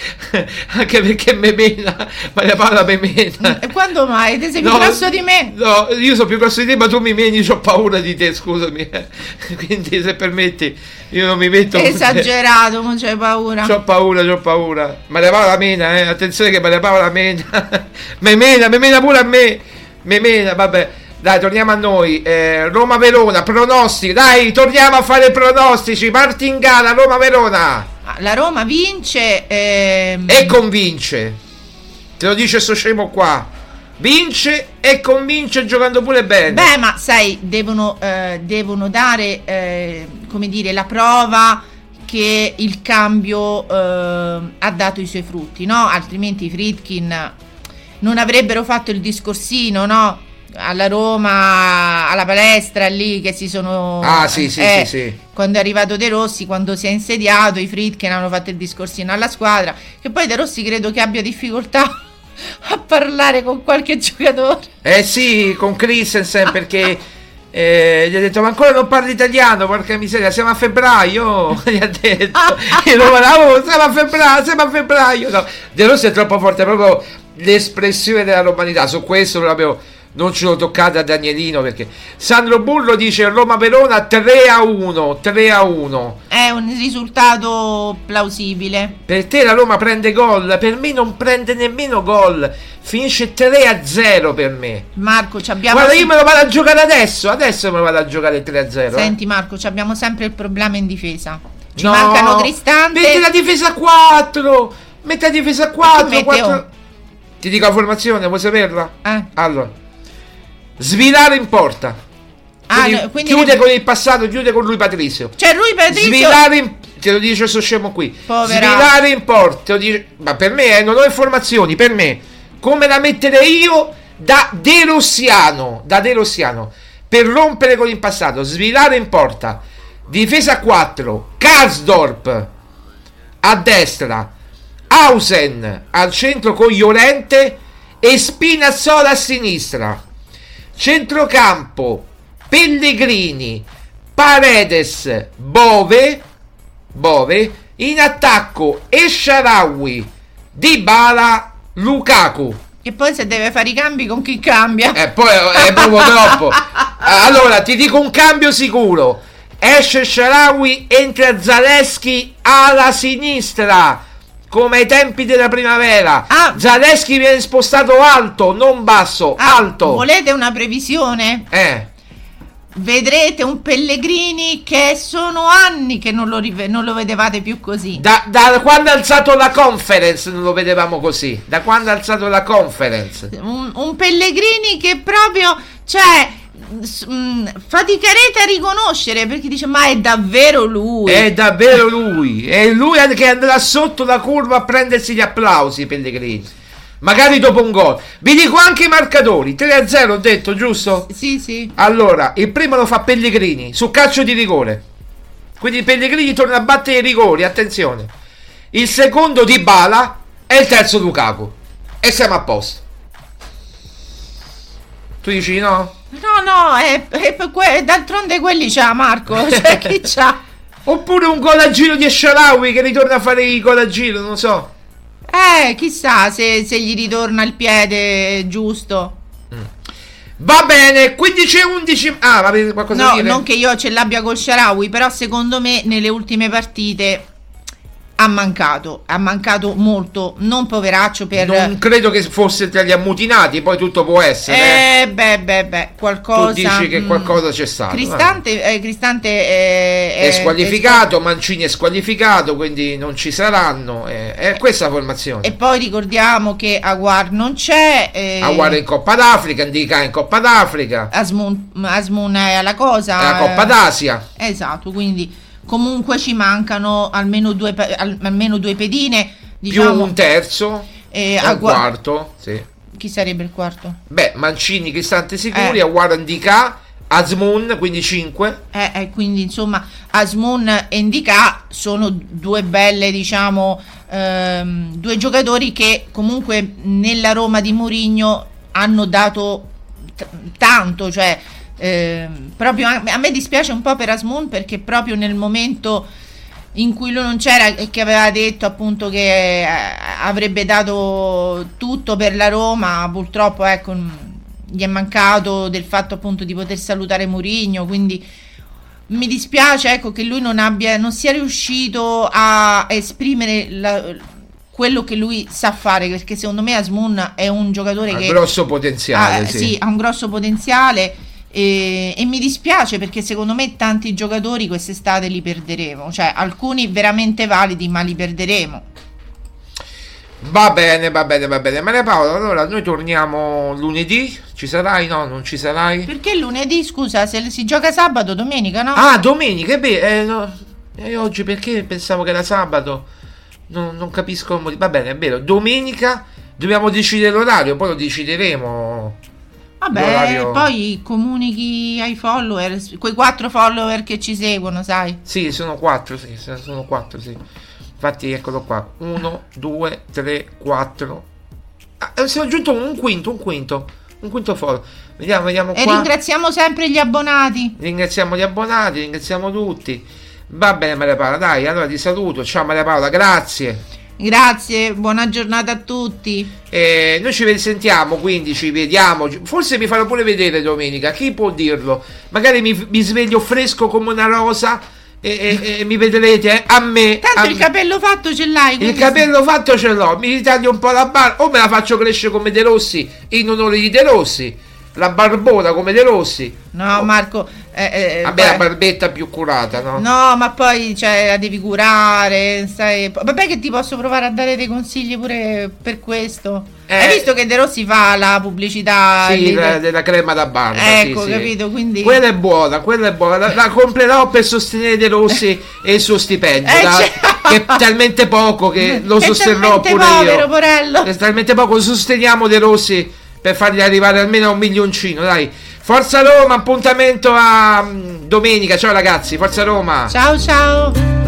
Anche perché me mena. Maria Paola me mena. E quando mai? Te sei più grosso di me? No, io sono più grosso di te, ma tu mi meni, ho paura di te, scusami. Quindi se permetti, io non mi metto Esagerato, non c'hai paura. Ho paura, ho paura. Maria Paola mena, eh. Attenzione che Maria Paola mena. me mena, me mena pure a me. Me mena, vabbè. Dai, torniamo a noi. Eh, Roma-Verona, pronostici. Dai, torniamo a fare pronostici. Parti in gara, Roma-Verona. Ah, la Roma vince. Ehm... E convince. Te lo dice sto scemo qua. Vince e convince giocando pure bene. Beh, ma sai, devono, eh, devono dare, eh, come dire, la prova che il cambio eh, ha dato i suoi frutti, no? Altrimenti i Fritkin non avrebbero fatto il discorsino, no? Alla Roma, alla palestra lì che si sono... Ah sì sì, eh, sì. sì Quando è arrivato De Rossi, quando si è insediato, i Fritkin hanno fatto il discorsino alla squadra, che poi De Rossi credo che abbia difficoltà a parlare con qualche giocatore. Eh sì, con Christensen perché... Eh, gli ha detto ma ancora non parli italiano porca miseria siamo a febbraio. Gli ha detto. E lo oh, siamo a febbraio siamo a febbraio. No. De Rossi è troppo forte proprio l'espressione della romanità su questo proprio non ce lo toccate a Danielino perché Sandro Burlo dice Roma-Verona 3 a 1 3 a 1 è un risultato plausibile. Per te la Roma prende gol? Per me non prende nemmeno gol. Finisce 3 a 0 per me. Marco abbiamo guarda io me lo vado a giocare adesso adesso me lo vado a giocare 3 a 0 senti Marco abbiamo sempre il problema in difesa. Ci no, mancano Cristante. Metti la difesa a 4 metti la difesa a 4, 4... ti dico la formazione vuoi saperla? Eh. allora Svilare in porta. Ah, quindi, no, quindi chiude con il passato, chiude con lui Patrizio. Cioè lui Patrizio Svilare in te lo dice questo scemo qui. Povera. Svilare in porta, dice, ma per me eh, non ho informazioni, per me come la metterei io da De Rossiano, da De Rossiano per rompere con il passato, svilare in porta. Difesa 4, Karsdorp a destra, Hausen al centro con Llorente e Spinazzola a sinistra. Centrocampo, Pellegrini, Paredes, Bove, Bove, in attacco Esharawi, Dybala, Lukaku. E poi se deve fare i cambi con chi cambia? E eh, poi è proprio troppo. Allora, ti dico un cambio sicuro. Esce Sharawi, entra Zaleschi alla sinistra come ai tempi della primavera. Ah. Zaleschi viene spostato alto, non basso, ah, alto. Volete una previsione? Eh. Vedrete un Pellegrini che sono anni che non lo, rive- non lo vedevate più così. Da, da, quando ha alzato la conference non lo vedevamo così. Da quando ha alzato la conference. Un, un Pellegrini che proprio... Cioè, faticherete a riconoscere perché dice ma è davvero lui. È davvero lui. È lui che andrà sotto la curva a prendersi gli applausi Pellegrini. Magari dopo un gol. Vi dico anche i marcatori. 3 0 ho detto giusto? sì sì. Allora il primo lo fa Pellegrini su calcio di rigore. Quindi Pellegrini torna a battere i rigori attenzione. Il secondo di Bala e il terzo Lukaku. E siamo a posto tu dici no? No, no, è, è, è, d'altronde quelli c'ha Marco, cioè chi c'ha? Oppure un gol a giro di Esharawi che ritorna a fare i gol a giro, non so. Eh, chissà se, se gli ritorna il piede giusto. Mm. Va bene, 15 e 11. Ah, avete qualcosa no, da dire? non che io ce l'abbia col Sharawi, però secondo me nelle ultime partite ha mancato, ha mancato molto, non poveraccio per... Non credo che fosse tra gli ammutinati, poi tutto può essere. Eh, beh, beh, beh, qualcosa... Tu dici che mm, qualcosa c'è stato. Cristante, eh, Cristante è, è, squalificato, è Mancini è squalificato, quindi non ci saranno. È, è questa la formazione. E poi ricordiamo che Aguar non c'è. Eh, Aguar in Coppa d'Africa, Indica in Coppa d'Africa. Asmun, Asmun è alla cosa. È la Coppa d'Asia. Esatto, quindi comunque ci mancano almeno due, almeno due pedine. Diciamo, più un terzo e un gua- quarto. Sì. Chi sarebbe il quarto? Beh, Mancini, Cristante Sicuri, eh. Aguara Ndika, Asmoon, quindi 5. Eh, eh, quindi insomma Asmoon e Ndika sono due belle, diciamo, ehm, due giocatori che comunque nella Roma di Mourinho hanno dato t- tanto, cioè eh, proprio a, a, me dispiace un po' per Asmoon perché proprio nel momento in cui lui non c'era e che aveva detto appunto che eh, avrebbe dato tutto per la Roma, purtroppo ecco gli è mancato del fatto appunto di poter salutare Mourinho, quindi mi dispiace ecco, che lui non, abbia, non sia riuscito a esprimere la, quello che lui sa fare perché secondo me Asmun è un giocatore ha che grosso potenziale ha, sì. sì. ha un grosso potenziale e, e, mi dispiace perché secondo me tanti giocatori quest'estate li perderemo cioè alcuni veramente validi ma li perderemo Va bene, va bene, va bene. Maria Paola, allora noi torniamo lunedì. Ci sarai? No, non ci sarai? Perché lunedì, scusa, se si gioca sabato, domenica, no? Ah, domenica, beh, eh, no. E oggi perché pensavo che era sabato? Non, non capisco il motivo. Va bene, è vero. Domenica dobbiamo decidere l'orario, poi lo decideremo. Vabbè, poi comunichi ai follower, quei quattro follower che ci seguono, sai? Sì, sono quattro, sì, sono quattro, sì. Infatti, eccolo qua: 1, 2, 3, 4. Ah, siamo aggiunto un quinto, un quinto. Un quinto follower. Vediamo, vediamo e ringraziamo sempre gli abbonati. Ringraziamo gli abbonati, ringraziamo tutti. Va bene Maria Paola, dai, allora ti saluto. Ciao Maria Paola, grazie. Grazie, buona giornata a tutti. Eh, noi ci sentiamo, quindi ci vediamo. Forse mi farò pure vedere domenica, chi può dirlo? Magari mi, mi sveglio fresco come una rosa e, e, e mi vedrete a me. Tanto a il capello fatto ce l'hai. Il capello fatto ce l'ho, mi ritaglio un po' la barba o me la faccio crescere come De Rossi in onore di De Rossi la barbona come De Rossi. No, oh. Marco. Eh, eh, Vabbè, beh, la barbetta più curata, no? No, ma poi cioè, la devi curare. Sai. Vabbè, che ti posso provare a dare dei consigli pure per questo. Eh, Hai visto che De Rossi fa la pubblicità sì, la, della crema da barba? Ecco, sì, capito? Quindi... Quella è buona, quella è buona. La, la comprerò per sostenere De Rossi e il suo stipendio. Eh, da, cioè... Che è talmente poco che lo sosterrò pure povero, io. Porello. È talmente poco, sosteniamo De Rossi per fargli arrivare almeno a un milioncino, dai. Forza Roma, appuntamento a mm, domenica. Ciao ragazzi, Forza Roma. Ciao ciao.